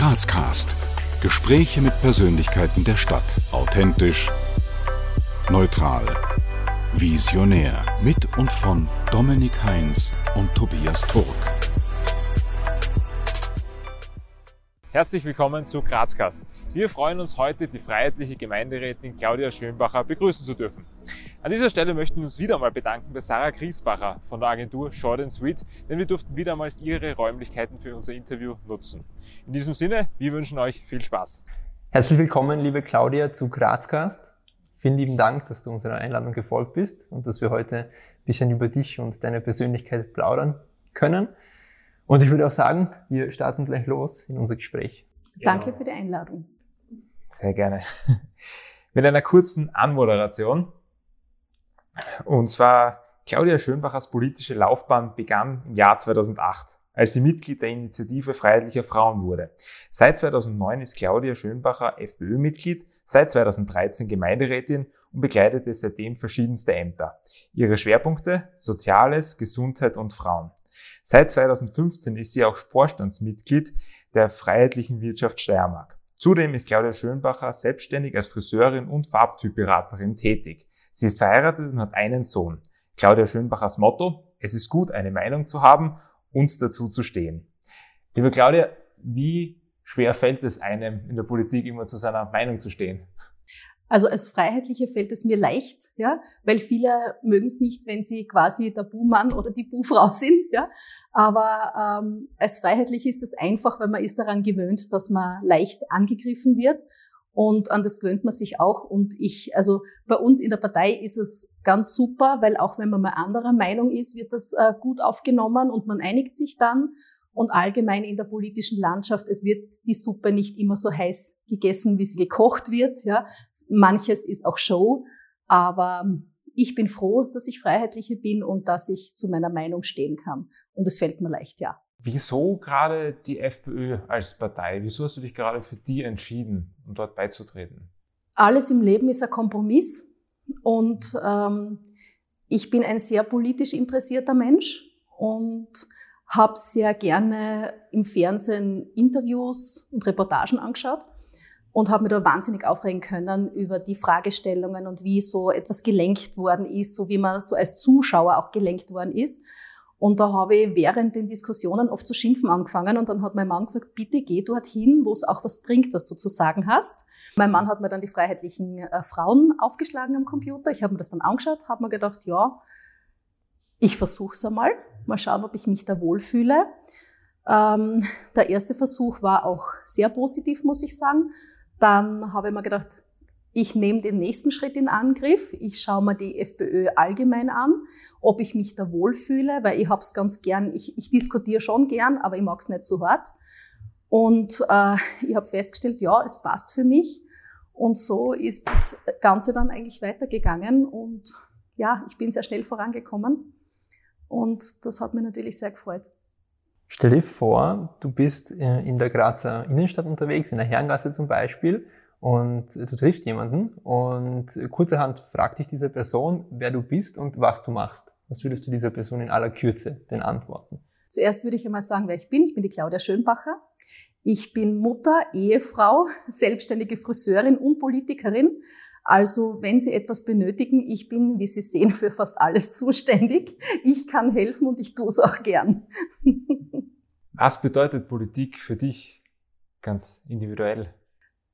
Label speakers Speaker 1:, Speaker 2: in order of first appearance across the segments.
Speaker 1: Grazcast. Gespräche mit Persönlichkeiten der Stadt. Authentisch, neutral, visionär. Mit und von Dominik Heinz und Tobias Turk.
Speaker 2: Herzlich willkommen zu Grazcast. Wir freuen uns heute, die freiheitliche Gemeinderätin Claudia Schönbacher begrüßen zu dürfen. An dieser Stelle möchten wir uns wieder einmal bedanken bei Sarah Griesbacher von der Agentur Short Sweet, denn wir durften wieder einmal ihre Räumlichkeiten für unser Interview nutzen. In diesem Sinne, wir wünschen euch viel Spaß.
Speaker 3: Herzlich willkommen, liebe Claudia, zu Grazcast. Vielen lieben Dank, dass du unserer Einladung gefolgt bist und dass wir heute ein bisschen über dich und deine Persönlichkeit plaudern können. Und ich würde auch sagen, wir starten gleich los in unser Gespräch.
Speaker 4: Danke genau. für die Einladung.
Speaker 2: Sehr gerne. Mit einer kurzen Anmoderation. Und zwar, Claudia Schönbachers politische Laufbahn begann im Jahr 2008, als sie Mitglied der Initiative Freiheitlicher Frauen wurde. Seit 2009 ist Claudia Schönbacher FPÖ-Mitglied, seit 2013 Gemeinderätin und begleitete seitdem verschiedenste Ämter. Ihre Schwerpunkte Soziales, Gesundheit und Frauen. Seit 2015 ist sie auch Vorstandsmitglied der Freiheitlichen Wirtschaft Steiermark. Zudem ist Claudia Schönbacher selbstständig als Friseurin und Farbtypberaterin tätig. Sie ist verheiratet und hat einen Sohn. Claudia Schönbachers Motto, es ist gut, eine Meinung zu haben und dazu zu stehen. Liebe Claudia, wie schwer fällt es einem in der Politik immer zu seiner Meinung zu stehen?
Speaker 4: Also als Freiheitliche fällt es mir leicht, ja, weil viele mögen es nicht, wenn sie quasi der Buhmann oder die Buhfrau sind, ja. Aber ähm, als Freiheitliche ist es einfach, weil man ist daran gewöhnt, dass man leicht angegriffen wird und an das gewöhnt man sich auch. Und ich, also bei uns in der Partei ist es ganz super, weil auch wenn man mal anderer Meinung ist, wird das äh, gut aufgenommen und man einigt sich dann. Und allgemein in der politischen Landschaft, es wird die Suppe nicht immer so heiß gegessen, wie sie gekocht wird, ja, Manches ist auch Show, aber ich bin froh, dass ich Freiheitliche bin und dass ich zu meiner Meinung stehen kann. Und es fällt mir leicht, ja.
Speaker 2: Wieso gerade die FPÖ als Partei? Wieso hast du dich gerade für die entschieden, um dort beizutreten?
Speaker 4: Alles im Leben ist ein Kompromiss und ähm, ich bin ein sehr politisch interessierter Mensch und habe sehr gerne im Fernsehen Interviews und Reportagen angeschaut und habe mich da wahnsinnig aufregen können über die Fragestellungen und wie so etwas gelenkt worden ist, so wie man so als Zuschauer auch gelenkt worden ist. Und da habe ich während den Diskussionen oft zu schimpfen angefangen und dann hat mein Mann gesagt, bitte geh dorthin, wo es auch was bringt, was du zu sagen hast. Mein Mann hat mir dann die freiheitlichen äh, Frauen aufgeschlagen am Computer. Ich habe mir das dann angeschaut, habe mir gedacht, ja, ich versuche es einmal, mal schauen, ob ich mich da wohlfühle. Ähm, der erste Versuch war auch sehr positiv, muss ich sagen. Dann habe ich mir gedacht, ich nehme den nächsten Schritt in Angriff. Ich schaue mir die FPÖ allgemein an, ob ich mich da wohlfühle, weil ich habe es ganz gern, ich, ich diskutiere schon gern, aber ich mag es nicht so hart. Und äh, ich habe festgestellt, ja, es passt für mich. Und so ist das Ganze dann eigentlich weitergegangen. Und ja, ich bin sehr schnell vorangekommen. Und das hat mich natürlich sehr gefreut.
Speaker 3: Stell dir vor, du bist äh, in der Grazer Innenstadt unterwegs, in der Herrengasse zum Beispiel, und du triffst jemanden und kurzerhand fragt dich diese Person, wer du bist und was du machst. Was würdest du dieser Person in aller Kürze denn antworten?
Speaker 4: Zuerst würde ich einmal sagen, wer ich bin. Ich bin die Claudia Schönbacher. Ich bin Mutter, Ehefrau, selbstständige Friseurin und Politikerin. Also wenn Sie etwas benötigen, ich bin, wie Sie sehen, für fast alles zuständig. Ich kann helfen und ich tue es auch gern.
Speaker 2: Was bedeutet Politik für dich ganz individuell?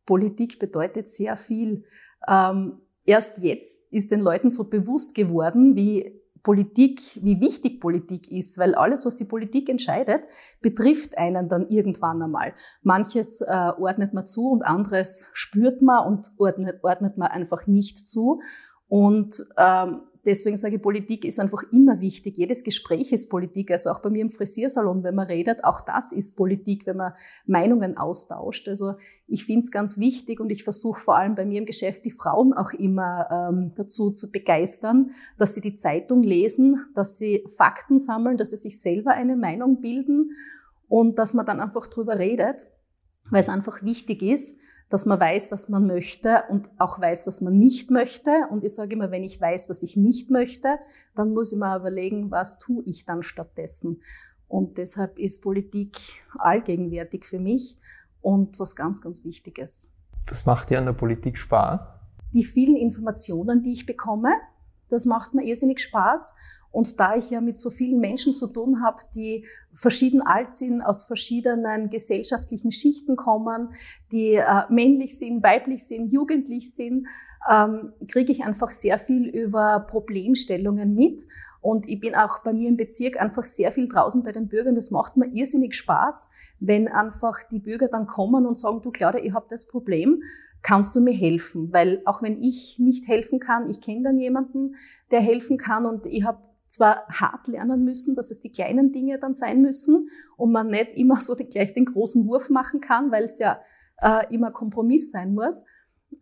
Speaker 4: Politik bedeutet sehr viel. Ähm, erst jetzt ist den Leuten so bewusst geworden, wie Politik, wie wichtig Politik ist, weil alles, was die Politik entscheidet, betrifft einen dann irgendwann einmal. Manches äh, ordnet man zu und anderes spürt man und ordnet, ordnet man einfach nicht zu. Und ähm, Deswegen sage ich, Politik ist einfach immer wichtig. Jedes Gespräch ist Politik. Also auch bei mir im Frisiersalon, wenn man redet, auch das ist Politik, wenn man Meinungen austauscht. Also ich finde es ganz wichtig und ich versuche vor allem bei mir im Geschäft die Frauen auch immer ähm, dazu zu begeistern, dass sie die Zeitung lesen, dass sie Fakten sammeln, dass sie sich selber eine Meinung bilden und dass man dann einfach drüber redet, weil es einfach wichtig ist, dass man weiß, was man möchte und auch weiß, was man nicht möchte. Und ich sage immer, wenn ich weiß, was ich nicht möchte, dann muss ich mir überlegen, was tue ich dann stattdessen. Und deshalb ist Politik allgegenwärtig für mich. und was ganz, ganz Wichtiges.
Speaker 3: Was macht dir an der Politik Spaß?
Speaker 4: Die vielen Informationen, die ich bekomme, das macht mir irrsinnig Spaß. Und da ich ja mit so vielen Menschen zu tun habe, die verschieden alt sind, aus verschiedenen gesellschaftlichen Schichten kommen, die äh, männlich sind, weiblich sind, jugendlich sind, ähm, kriege ich einfach sehr viel über Problemstellungen mit. Und ich bin auch bei mir im Bezirk einfach sehr viel draußen bei den Bürgern. Das macht mir irrsinnig Spaß, wenn einfach die Bürger dann kommen und sagen, du Claudia, ich habe das Problem, kannst du mir helfen? Weil auch wenn ich nicht helfen kann, ich kenne dann jemanden, der helfen kann und ich habe zwar hart lernen müssen, dass es die kleinen Dinge dann sein müssen und man nicht immer so gleich den großen Wurf machen kann, weil es ja äh, immer Kompromiss sein muss.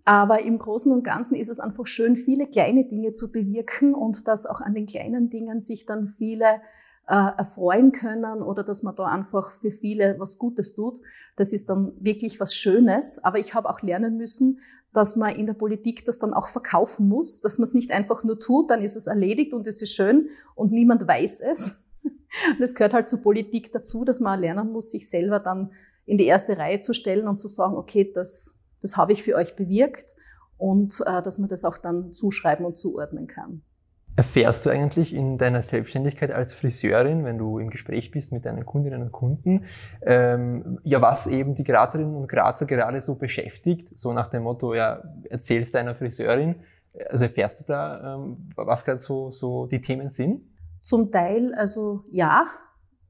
Speaker 4: Aber im Großen und Ganzen ist es einfach schön, viele kleine Dinge zu bewirken und dass auch an den kleinen Dingen sich dann viele äh, erfreuen können oder dass man da einfach für viele was Gutes tut. Das ist dann wirklich was Schönes. Aber ich habe auch lernen müssen, dass man in der Politik das dann auch verkaufen muss, dass man es nicht einfach nur tut, dann ist es erledigt und es ist schön und niemand weiß es. Und es gehört halt zur Politik dazu, dass man lernen muss, sich selber dann in die erste Reihe zu stellen und zu sagen, okay, das, das habe ich für euch bewirkt und äh, dass man das auch dann zuschreiben und zuordnen kann.
Speaker 3: Erfährst du eigentlich in deiner Selbstständigkeit als Friseurin, wenn du im Gespräch bist mit deinen Kundinnen und Kunden, ähm, ja, was eben die Grazerinnen und Grazer gerade so beschäftigt? So nach dem Motto, ja, erzählst deiner Friseurin. Also erfährst du da, ähm, was gerade so, so die Themen sind?
Speaker 4: Zum Teil, also ja,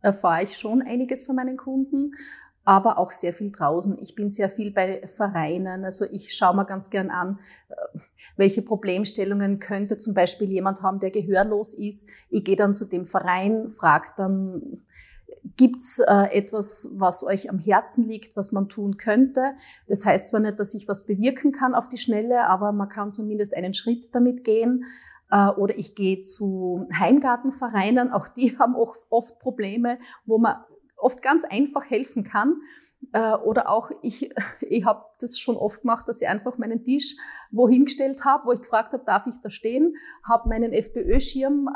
Speaker 4: erfahre ich schon einiges von meinen Kunden aber auch sehr viel draußen. Ich bin sehr viel bei Vereinen. Also ich schaue mir ganz gern an, äh, welche Problemstellungen könnte zum Beispiel jemand haben, der gehörlos ist. Ich gehe dann zu dem Verein, frage dann, gibt's äh, etwas, was euch am Herzen liegt, was man tun könnte? Das heißt zwar nicht, dass ich was bewirken kann auf die Schnelle, aber man kann zumindest einen Schritt damit gehen. Äh, oder ich gehe zu Heimgartenvereinen, auch die haben oft Probleme, wo man oft ganz einfach helfen kann. Äh, oder auch, ich, ich habe das schon oft gemacht, dass ich einfach meinen Tisch wohin gestellt habe, wo ich gefragt habe, darf ich da stehen, habe meinen FPÖ-Schirm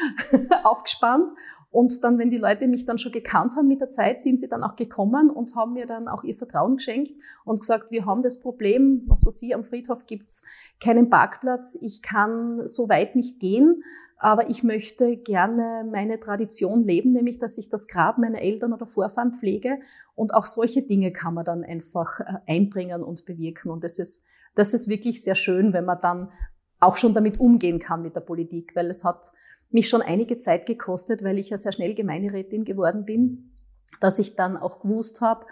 Speaker 4: aufgespannt. Und dann, wenn die Leute mich dann schon gekannt haben mit der Zeit, sind sie dann auch gekommen und haben mir dann auch ihr Vertrauen geschenkt und gesagt, wir haben das Problem, was weiß ich, am Friedhof gibt's keinen Parkplatz, ich kann so weit nicht gehen, aber ich möchte gerne meine Tradition leben, nämlich dass ich das Grab meiner Eltern oder Vorfahren pflege. Und auch solche Dinge kann man dann einfach äh, einbringen und bewirken. Und das ist, das ist wirklich sehr schön, wenn man dann auch schon damit umgehen kann mit der Politik, weil es hat mich schon einige Zeit gekostet, weil ich ja sehr schnell Gemeinderätin geworden bin, dass ich dann auch gewusst habe,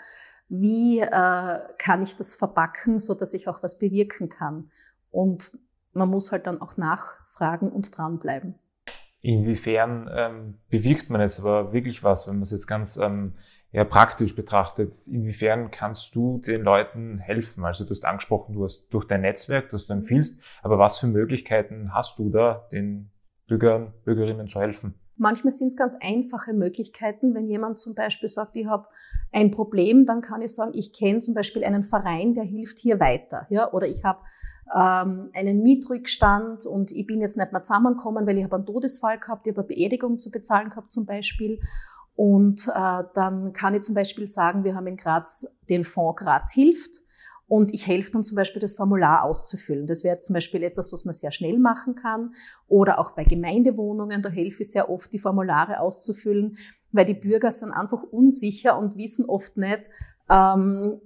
Speaker 4: wie äh, kann ich das verpacken, so dass ich auch was bewirken kann. Und man muss halt dann auch nachfragen und dranbleiben.
Speaker 2: Inwiefern ähm, bewirkt man jetzt aber wirklich was, wenn man es jetzt ganz ähm, ja, praktisch betrachtet? Inwiefern kannst du den Leuten helfen? Also du hast angesprochen, du hast durch dein Netzwerk, das du empfiehlst, aber was für Möglichkeiten hast du da, den Bürgern, Bürgerinnen zu helfen?
Speaker 4: Manchmal sind es ganz einfache Möglichkeiten. Wenn jemand zum Beispiel sagt, ich habe ein Problem, dann kann ich sagen, ich kenne zum Beispiel einen Verein, der hilft hier weiter. Ja? Oder ich habe ähm, einen Mietrückstand und ich bin jetzt nicht mehr zusammengekommen, weil ich habe einen Todesfall gehabt, ich habe eine Beerdigung zu bezahlen gehabt zum Beispiel. Und äh, dann kann ich zum Beispiel sagen, wir haben in Graz den Fonds Graz hilft. Und ich helfe dann zum Beispiel, das Formular auszufüllen. Das wäre jetzt zum Beispiel etwas, was man sehr schnell machen kann. Oder auch bei Gemeindewohnungen, da helfe ich sehr oft, die Formulare auszufüllen, weil die Bürger sind einfach unsicher und wissen oft nicht, ähm,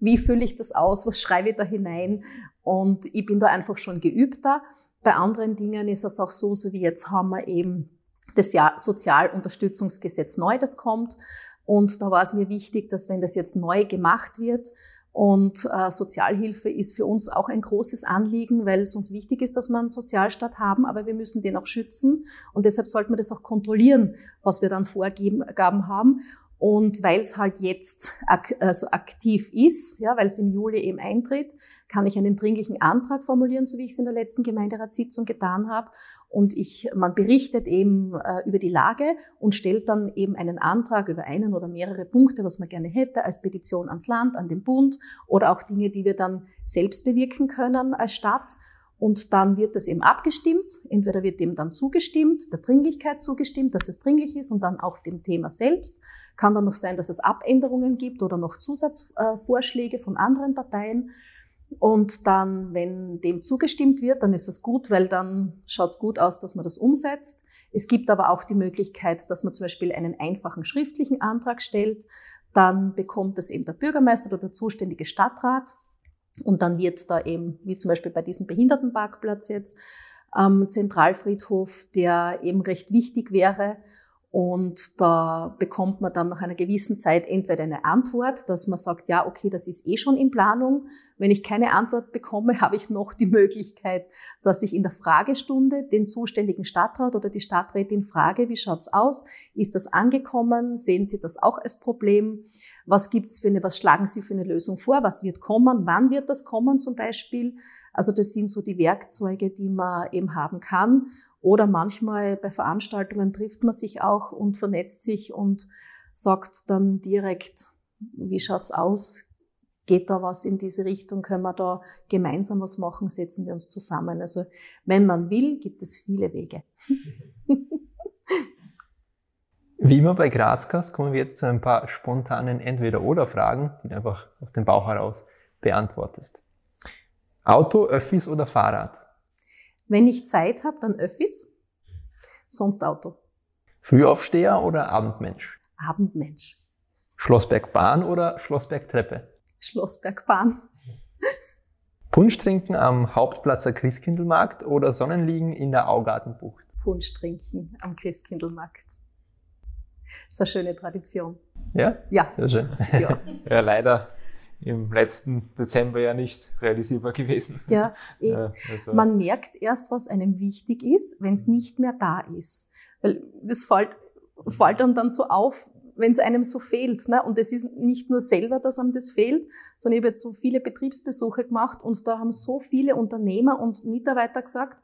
Speaker 4: wie fülle ich das aus, was schreibe ich da hinein. Und ich bin da einfach schon geübter. Bei anderen Dingen ist es auch so, so wie jetzt haben wir eben das Sozialunterstützungsgesetz neu, das kommt. Und da war es mir wichtig, dass wenn das jetzt neu gemacht wird, und äh, Sozialhilfe ist für uns auch ein großes Anliegen, weil es uns wichtig ist, dass wir einen Sozialstaat haben, aber wir müssen den auch schützen. Und deshalb sollten wir das auch kontrollieren, was wir dann Vorgaben haben. Und weil es halt jetzt ak also aktiv ist, ja, weil es im Juli eben eintritt, kann ich einen dringlichen Antrag formulieren, so wie ich es in der letzten Gemeinderatssitzung getan habe. Und ich, man berichtet eben äh, über die Lage und stellt dann eben einen Antrag über einen oder mehrere Punkte, was man gerne hätte, als Petition ans Land, an den Bund oder auch Dinge, die wir dann selbst bewirken können als Stadt. Und dann wird das eben abgestimmt. Entweder wird dem dann zugestimmt, der Dringlichkeit zugestimmt, dass es dringlich ist und dann auch dem Thema selbst Kann dann noch sein, dass es Abänderungen gibt oder noch Zusatzvorschläge von anderen Parteien. Und dann, wenn dem zugestimmt wird, dann ist es gut, weil dann schaut es gut aus, dass man das umsetzt. Es gibt aber auch die Möglichkeit, dass man zum Beispiel einen einfachen schriftlichen Antrag stellt. Dann bekommt es eben der Bürgermeister oder der zuständige Stadtrat. Und dann wird da eben, wie zum Beispiel bei diesem Behindertenparkplatz jetzt, am Zentralfriedhof, der eben recht wichtig wäre, und da bekommt man dann nach einer gewissen Zeit entweder eine Antwort, dass man sagt, ja, okay, das ist eh schon in Planung. Wenn ich keine Antwort bekomme, habe ich noch die Möglichkeit, dass ich in der Fragestunde den zuständigen Stadtrat oder die Stadträtin frage, wie schaut's aus? Ist das angekommen? Sehen Sie das auch als Problem? Was gibt's für eine, was schlagen Sie für eine Lösung vor? Was wird kommen? Wann wird das kommen zum Beispiel? Also das sind so die Werkzeuge, die man eben haben kann. Oder manchmal bei Veranstaltungen trifft man sich auch und vernetzt sich und sagt dann direkt, wie schaut's aus? Geht da was in diese Richtung? Können wir da gemeinsam was machen? Setzen wir uns zusammen. Also wenn man will, gibt es viele Wege.
Speaker 3: Wie immer bei Grazcast kommen wir jetzt zu ein paar spontanen Entweder-Oder-Fragen, die du einfach aus dem Bauch heraus beantwortest. Auto, Öffis oder Fahrrad?
Speaker 4: Wenn ich Zeit habe, dann Öffis, sonst Auto.
Speaker 3: Frühaufsteher oder Abendmensch?
Speaker 4: Abendmensch.
Speaker 3: Schlossbergbahn oder Schlossbergtreppe?
Speaker 4: Schlossbergbahn.
Speaker 3: Punsch trinken am Hauptplatzer Christkindlmarkt oder Sonnenliegen in der Augartenbucht?
Speaker 4: Punsch trinken am Christkindlmarkt. Das ist eine schöne Tradition.
Speaker 3: Ja?
Speaker 4: Ja.
Speaker 3: Sehr schön.
Speaker 4: Ja.
Speaker 2: Ja, leider im letzten Dezember ja nicht realisierbar gewesen.
Speaker 4: ja. eh.
Speaker 2: Ja, also,
Speaker 4: Man merkt erst, was einem wichtig ist, wenn es nicht mehr da ist. Weil das fällt, fällt einem dann so auf, wenn es einem so fehlt. Ne? Und es ist nicht nur selber, dass einem das fehlt, sondern ich habe jetzt so viele Betriebsbesuche gemacht und da haben so viele Unternehmer und Mitarbeiter gesagt,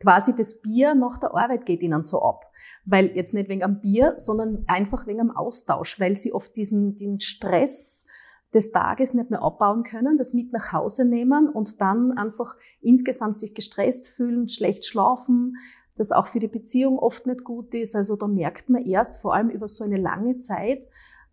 Speaker 4: quasi das Bier nach der Arbeit geht ihnen so ab. Weil jetzt nicht wegen am Bier, sondern einfach wegen am Austausch, weil sie oft diesen, den Stress des Tages nicht mehr abbauen können, das mit nach Hause nehmen und dann einfach insgesamt sich gestresst fühlen, schlecht schlafen, das auch für die Beziehung oft nicht gut ist. Also da merkt man erst vor allem über so eine lange Zeit,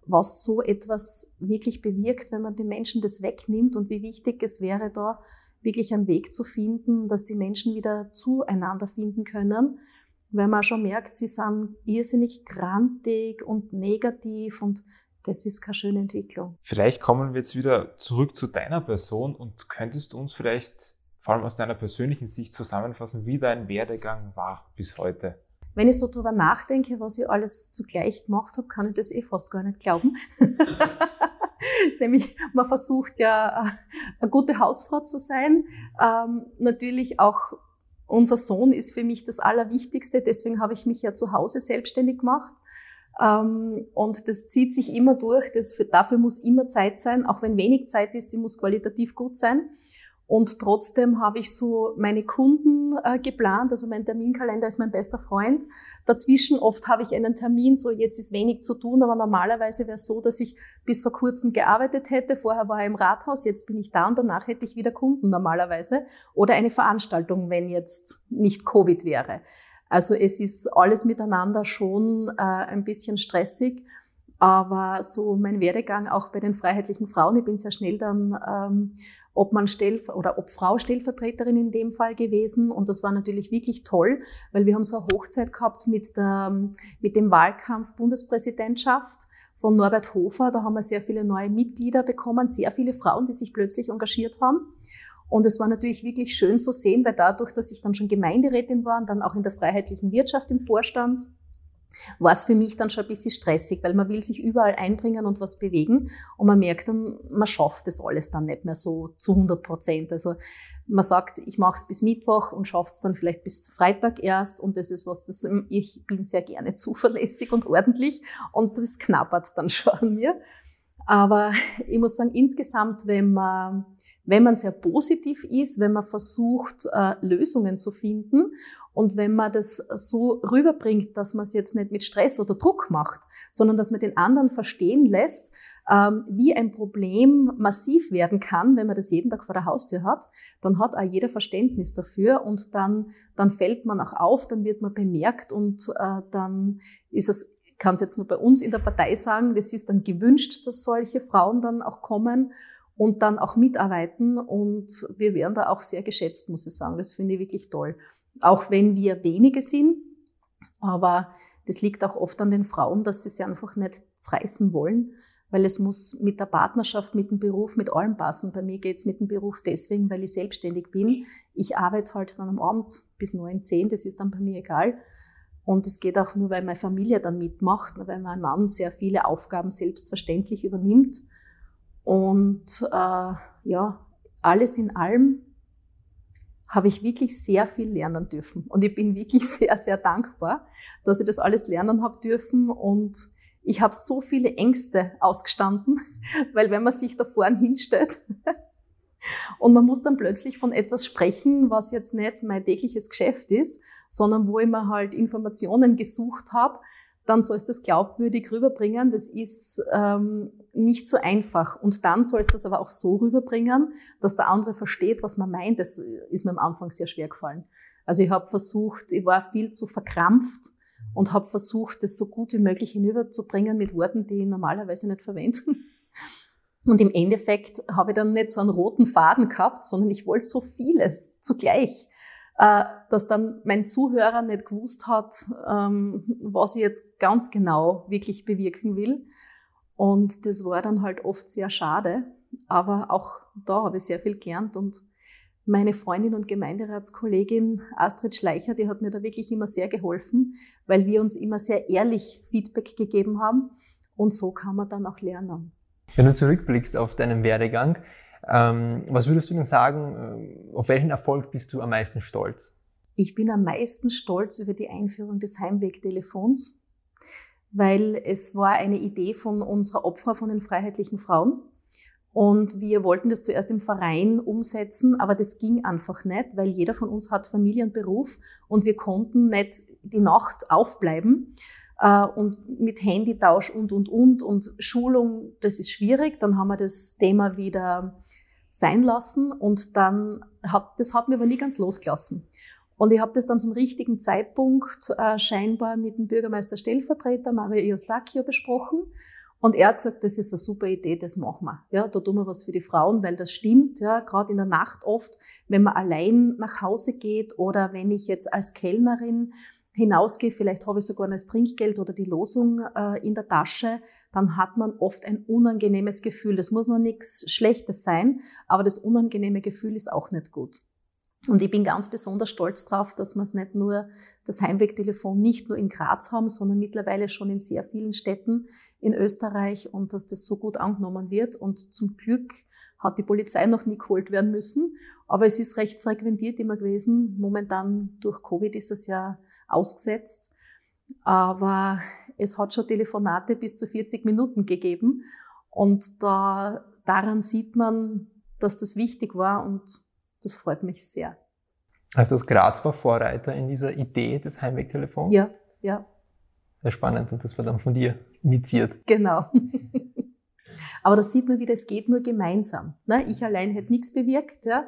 Speaker 4: was so etwas wirklich bewirkt, wenn man den Menschen das wegnimmt und wie wichtig es wäre, da wirklich einen Weg zu finden, dass die Menschen wieder zueinander finden können, weil man schon merkt, sie sind irrsinnig grantig und negativ und das ist keine schöne Entwicklung.
Speaker 2: Vielleicht kommen wir jetzt wieder zurück zu deiner Person und könntest du uns vielleicht vor allem aus deiner persönlichen Sicht zusammenfassen, wie dein Werdegang war bis heute?
Speaker 4: Wenn ich so drüber nachdenke, was ich alles zugleich gemacht habe, kann ich das eh fast gar nicht glauben. Nämlich, man versucht ja, eine gute Hausfrau zu sein. Ähm, natürlich auch unser Sohn ist für mich das Allerwichtigste. Deswegen habe ich mich ja zu Hause selbstständig gemacht. Ähm, und das zieht sich immer durch. Das, dafür muss immer Zeit sein, auch wenn wenig Zeit ist, die muss qualitativ gut sein. Und trotzdem habe ich so meine Kunden äh, geplant, also mein Terminkalender ist mein bester Freund. Dazwischen oft habe ich einen Termin, so jetzt ist wenig zu tun, aber normalerweise wäre es so, dass ich bis vor kurzem gearbeitet hätte. Vorher war ich im Rathaus, jetzt bin ich da und danach hätte ich wieder Kunden normalerweise. Oder eine Veranstaltung, wenn jetzt nicht Covid wäre. Also es ist alles miteinander schon äh, ein bisschen stressig. Aber so mein Werdegang auch bei den freiheitlichen Frauen, ich bin sehr schnell dann ähm, ob man Stell oder ob Frau Stellvertreterin in dem Fall gewesen und das war natürlich wirklich toll, weil wir haben so eine Hochzeit gehabt mit, der, mit dem Wahlkampf Bundespräsidentschaft von Norbert Hofer. Da haben wir sehr viele neue Mitglieder bekommen, sehr viele Frauen, die sich plötzlich engagiert haben. Und es war natürlich wirklich schön zu sehen, weil dadurch, dass ich dann schon Gemeinderätin war und dann auch in der freiheitlichen Wirtschaft im Vorstand, war es für mich dann schon ein bisschen stressig, weil man will sich überall einbringen und was bewegen und man merkt dann, man schafft das alles dann nicht mehr so zu 100 Prozent. Also man sagt, ich mache es bis Mittwoch und schafft es dann vielleicht bis Freitag erst und das ist was, das ich bin sehr gerne zuverlässig und ordentlich und das knabbert dann schon an mir. Aber ich muss sagen, insgesamt, wenn man wenn man sehr positiv ist, wenn man versucht, äh, Lösungen zu finden und wenn man das so rüberbringt, dass man es jetzt nicht mit Stress oder Druck macht, sondern dass man den anderen verstehen lässt, ähm, wie ein Problem massiv werden kann, wenn man das jeden Tag vor der Haustür hat, dann hat auch jeder Verständnis dafür und dann, dann fällt man auch auf, dann wird man bemerkt und äh, dann ist es kann es jetzt nur bei uns in der Partei sagen, das ist dann gewünscht, dass solche Frauen dann auch kommen und dann auch mitarbeiten. Und wir werden da auch sehr geschätzt, muss ich sagen. Das finde ich wirklich toll. Auch wenn wir wenige sind, aber das liegt auch oft an den Frauen, dass sie sich einfach nicht zerreißen wollen, weil es muss mit der Partnerschaft, mit dem Beruf, mit allem passen. Bei mir geht's mit dem Beruf deswegen, weil ich selbstständig bin. Ich arbeite halt dann am Abend bis neun, zehn, das ist dann bei mir egal. Und es geht auch nur, weil meine Familie dann mitmacht, weil mein Mann sehr viele Aufgaben selbstverständlich übernimmt. Und äh, ja, alles in allem habe ich wirklich sehr viel lernen dürfen. Und ich bin wirklich sehr, sehr dankbar, dass ich das alles lernen habe dürfen. Und ich habe so viele Ängste ausgestanden, weil wenn man sich da vorne hinstellt und man muss dann plötzlich von etwas sprechen, was jetzt nicht mein tägliches Geschäft ist, sondern wo ich mir halt Informationen gesucht habe, dann sollst du das glaubwürdig rüberbringen. Das ist ähm, nicht so einfach. Und dann sollst du das aber auch so rüberbringen, dass der andere versteht, was man meint. Das ist mir am Anfang sehr schwer gefallen. Also ich habe versucht, ich war viel zu verkrampft und habe versucht, das so gut wie möglich hinüberzubringen mit Worten, die ich normalerweise nicht verwende. Und im Endeffekt habe ich dann nicht so einen roten Faden gehabt, sondern ich wollte so vieles zugleich. Äh, dass dann mein Zuhörer nicht gewusst hat, ähm, was ich jetzt ganz genau wirklich bewirken will. Und das war dann halt oft sehr schade. Aber auch da habe ich sehr viel gelernt und meine Freundin und Gemeinderatskollegin Astrid Schleicher, die hat mir da wirklich immer sehr geholfen, weil wir uns immer sehr ehrlich Feedback gegeben haben. Und so kann man dann auch lernen.
Speaker 3: Wenn du zurückblickst auf deinen Werdegang, ähm, was würdest du denn sagen, äh, auf welchen Erfolg bist du am meisten stolz?
Speaker 4: Ich bin am meisten stolz über die Einführung des Heimwegtelefons, weil es war eine Idee von unserer Opfer von den freiheitlichen Frauen. Und wir wollten das zuerst im Verein umsetzen, aber das ging einfach nicht, weil jeder von uns hat Familie und Beruf und wir konnten nicht die Nacht aufbleiben. Äh, und mit Handytausch und, und, und und Schulung, das ist schwierig. Dann haben wir das Thema wieder sein lassen und dann hat, das hat mir aber nie ganz losgelassen. Und ich habe das dann zum richtigen Zeitpunkt äh, scheinbar mit dem Bürgermeister Stellvertreter Mario Iostakio besprochen. Und er hat gesagt, das ist eine super Idee, das machen wir. Ja, da tun wir was für die Frauen, weil das stimmt. Ja, gerade in der Nacht oft, wenn man allein nach Hause geht oder wenn ich jetzt als Kellnerin hinausgehe, vielleicht habe ich sogar das Trinkgeld oder die Losung äh, in der Tasche, dann hat man oft ein unangenehmes Gefühl. Das muss noch nichts Schlechtes sein, aber das unangenehme Gefühl ist auch nicht gut. Und ich bin ganz besonders stolz drauf, dass wir es nicht nur das Heimwegtelefon nicht nur in Graz haben, sondern mittlerweile schon in sehr vielen Städten in Österreich und dass das so gut angenommen wird. Und zum Glück hat die Polizei noch nie geholt werden müssen. Aber es ist recht frequentiert immer gewesen. Momentan durch Covid ist es ja ausgesetzt. Aber es hat schon Telefonate bis zu 40 Minuten gegeben. Und da, daran sieht man, dass das wichtig war und das freut mich sehr.
Speaker 3: Also das Graz war Vorreiter in dieser Idee des Heimwegtelefons?
Speaker 4: Ja, ja.
Speaker 3: Sehr spannend und das war dann von dir initiiert.
Speaker 4: Genau. Aber da sieht man wieder, es geht nur gemeinsam. Ne? Ich allein hätte nichts bewirkt. Ja?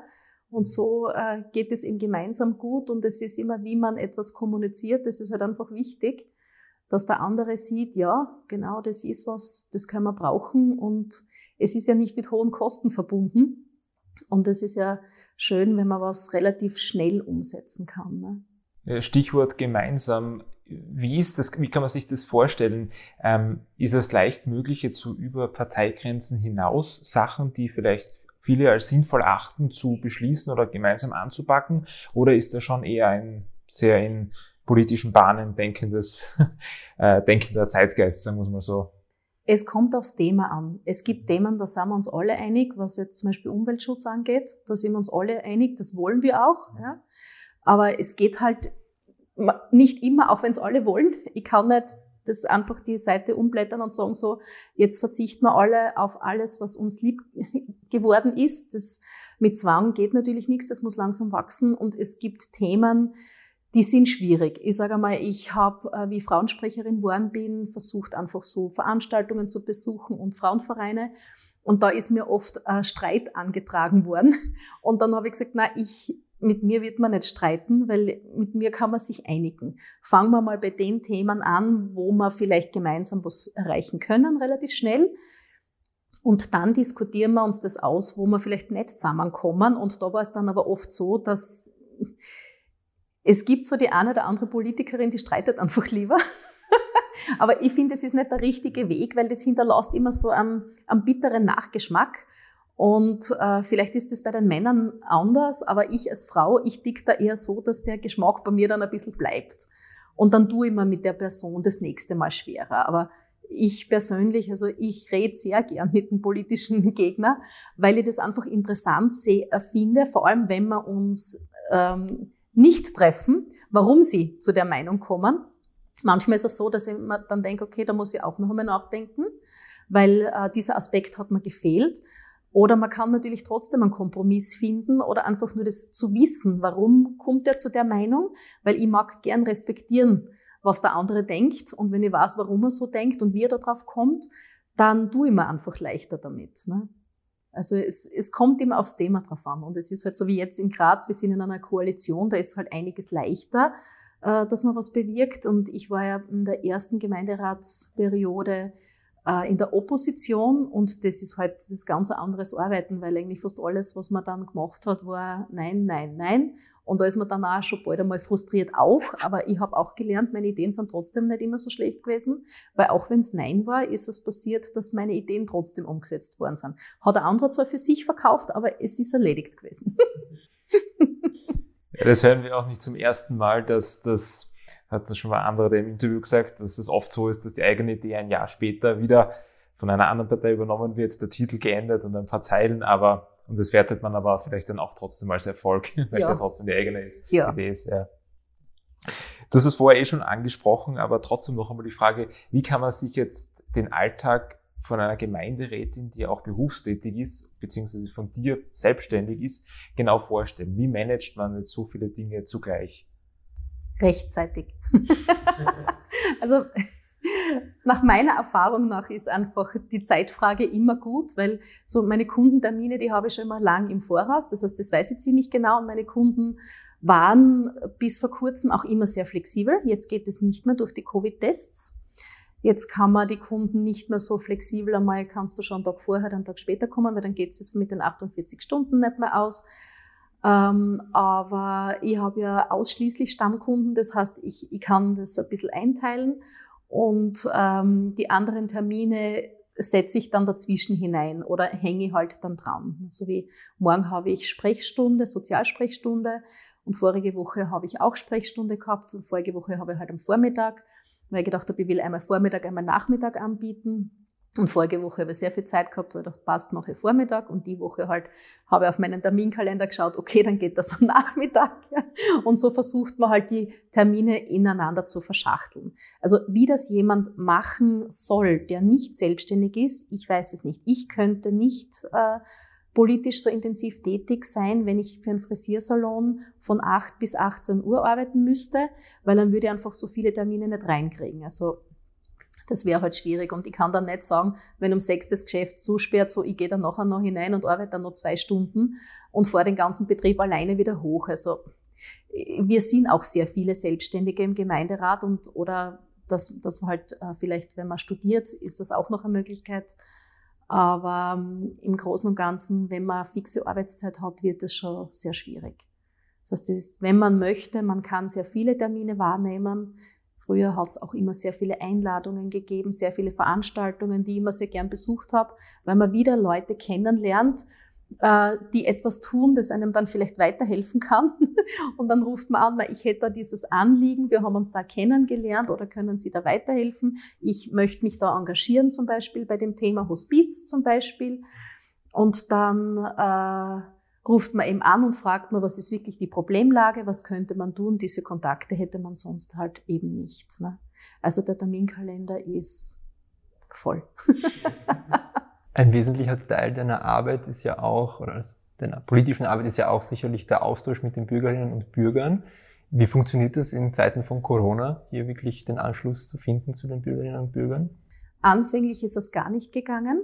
Speaker 4: Und so äh, geht es ihm gemeinsam gut und es ist immer, wie man etwas kommuniziert. Das ist halt einfach wichtig, dass der andere sieht, ja, genau, das ist was, das können wir brauchen und es ist ja nicht mit hohen Kosten verbunden. Und es ist ja schön, wenn man was relativ schnell umsetzen kann.
Speaker 2: Ne? Stichwort gemeinsam. Wie ist das, wie kann man sich das vorstellen? Ähm, ist es leicht möglich, jetzt so über Parteigrenzen hinaus Sachen, die vielleicht viele als sinnvoll achten, zu beschließen oder gemeinsam anzupacken? Oder ist das schon eher ein sehr in politischen Bahnen denkendes, äh, denkender Zeitgeist, sagen wir es mal so?
Speaker 4: Es kommt aufs Thema an. Es gibt Themen, da sind wir uns alle einig, was jetzt zum Beispiel Umweltschutz angeht. Da sind wir uns alle einig, das wollen wir auch. Ja. Aber es geht halt nicht immer, auch wenn es alle wollen. Ich kann nicht das einfach die Seite umblättern und sagen so, jetzt verzichten wir alle auf alles, was uns lieb geworden ist. Das mit Zwang geht natürlich nichts, das muss langsam wachsen und es gibt Themen, die sind schwierig. Ich sage einmal, ich habe, äh, wie Frauensprecherin geworden bin, versucht einfach so Veranstaltungen zu besuchen und Frauenvereine. Und da ist mir oft äh, Streit angetragen worden. Und dann habe ich gesagt, na, ich mit mir wird man nicht streiten, weil mit mir kann man sich einigen. Fangen wir mal bei den Themen an, wo wir vielleicht gemeinsam was erreichen können, relativ schnell. Und dann diskutieren wir uns das aus, wo wir vielleicht nicht zusammenkommen. Und da war es dann aber oft so, dass es gibt so die eine oder andere Politikerin, die streitet einfach lieber. aber ich finde, es ist nicht der richtige Weg, weil das hinterlässt immer so einen, einen bitteren Nachgeschmack. Und äh, vielleicht ist das bei den Männern anders, aber ich als Frau, ich dick da eher so, dass der Geschmack bei mir dann ein bisschen bleibt. Und dann tue ich mir mit der Person das nächste Mal schwerer. Aber ich persönlich, also ich rede sehr gern mit dem politischen Gegner, weil ich das einfach interessant sehe, finde, vor allem wenn wir uns ähm, nicht treffen, warum sie zu der Meinung kommen. Manchmal ist es so, dass ich mir dann denke, okay, da muss ich auch noch einmal nachdenken, weil äh, dieser Aspekt hat mir gefehlt. Oder man kann natürlich trotzdem einen Kompromiss finden oder einfach nur das zu wissen, warum kommt er zu der Meinung, weil ich mag gern respektieren, was der andere denkt und wenn ich weiß, warum er so denkt und wie er darauf kommt, dann tue ich mir einfach leichter damit. Ne? Also es, es kommt immer aufs Thema drauf an und es ist halt so wie jetzt in Graz, wir sind in einer Koalition, da ist halt einiges leichter, äh, dass man was bewirkt und ich war ja in der ersten Gemeinderatsperiode in der Opposition und das ist halt das ganz anderes Arbeiten, weil eigentlich fast alles, was man dann gemacht hat, war nein, nein, nein. Und da ist man dann auch schon bald einmal frustriert auch, aber ich habe auch gelernt, meine Ideen sind trotzdem nicht immer so schlecht gewesen, weil auch wenn es Nein war, ist es passiert, dass meine Ideen trotzdem umgesetzt worden sind. Hat der andere zwar für sich verkauft, aber es ist erledigt gewesen.
Speaker 2: ja, das hören wir auch nicht zum ersten Mal, dass das hat das schon mal andere im Interview gesagt, dass es oft so ist, dass die eigene Idee ein Jahr später wieder von einer anderen Partei übernommen wird, der Titel geändert und ein paar Zeilen, aber und das wertet man aber vielleicht dann auch trotzdem als Erfolg, weil ja. es ja trotzdem die eigene ist, ja. Idee ist. Ja. Du hast es vorher eh schon angesprochen, aber trotzdem noch einmal die Frage, wie kann man sich jetzt den Alltag von einer Gemeinderätin, die auch berufstätig ist, beziehungsweise von dir selbstständig ist, genau vorstellen? Wie managt man jetzt so viele Dinge zugleich?
Speaker 4: Rechtzeitig. also nach meiner Erfahrung nach ist einfach die Zeitfrage immer gut, weil so meine Kundentermine, die habe ich schon immer lang im Voraus. Das heißt, das weiß ich ziemlich genau und meine Kunden waren bis vor kurzem auch immer sehr flexibel. Jetzt geht es nicht mehr durch die Covid-Tests. Jetzt kann man die Kunden nicht mehr so flexibel, einmal kannst du schon einen Tag vorher, einen Tag später kommen, weil dann geht es mit den 48 Stunden nicht mehr aus. Ähm, aber ich habe ja ausschließlich Stammkunden, das heißt, ich, ich kann das ein bisschen einteilen und ähm, die anderen Termine setze ich dann dazwischen hinein oder hänge halt dann dran. So wie morgen habe ich Sprechstunde, Sozialsprechstunde und vorige Woche habe ich auch Sprechstunde gehabt und vorige Woche habe ich halt am Vormittag, weil ich gedacht habe, ich will einmal Vormittag, einmal Nachmittag anbieten. Und vorige Woche habe ich sehr viel Zeit gehabt, weil ich dachte, passt, mache ich Vormittag. Und die Woche halt habe ich auf meinen Terminkalender geschaut, okay, dann geht das am Nachmittag. Und so versucht man halt die Termine ineinander zu verschachteln. Also wie das jemand machen soll, der nicht selbstständig ist, ich weiß es nicht. Ich könnte nicht äh, politisch so intensiv tätig sein, wenn ich für einen Frisiersalon von 8 bis 18 Uhr arbeiten müsste, weil dann würde ich einfach so viele Termine nicht reinkriegen. Also das wäre halt schwierig. Und ich kann dann nicht sagen, wenn um sechs das Geschäft zusperrt, so ich gehe dann nachher noch hinein und arbeite dann noch zwei Stunden und fahre den ganzen Betrieb alleine wieder hoch. Also wir sind auch sehr viele Selbstständige im Gemeinderat und oder das, das halt äh, vielleicht, wenn man studiert, ist das auch noch eine Möglichkeit. Aber ähm, im Großen und Ganzen, wenn man fixe Arbeitszeit hat, wird es schon sehr schwierig. Das heißt, das wenn man möchte, man kann sehr viele Termine wahrnehmen. Früher hat es auch immer sehr viele Einladungen gegeben, sehr viele Veranstaltungen, die ich immer sehr gern besucht habe, weil man wieder Leute kennenlernt, äh, die etwas tun, das einem dann vielleicht weiterhelfen kann. Und dann ruft man an, weil ich hätte da dieses Anliegen, wir haben uns da kennengelernt oder können Sie da weiterhelfen? Ich möchte mich da engagieren, zum Beispiel bei dem Thema Hospiz zum Beispiel. Und dann äh, ruft man eben an und fragt man, was ist wirklich die Problemlage, was könnte man tun. Diese Kontakte hätte man sonst halt eben nicht. Ne? Also der Terminkalender ist voll.
Speaker 3: Ein wesentlicher Teil deiner Arbeit ist ja auch, oder deiner politischen Arbeit ist ja auch sicherlich der Austausch mit den Bürgerinnen und Bürgern. Wie funktioniert das in Zeiten von Corona, hier wirklich den Anschluss zu finden zu den Bürgerinnen und Bürgern?
Speaker 4: Anfänglich ist das gar nicht gegangen.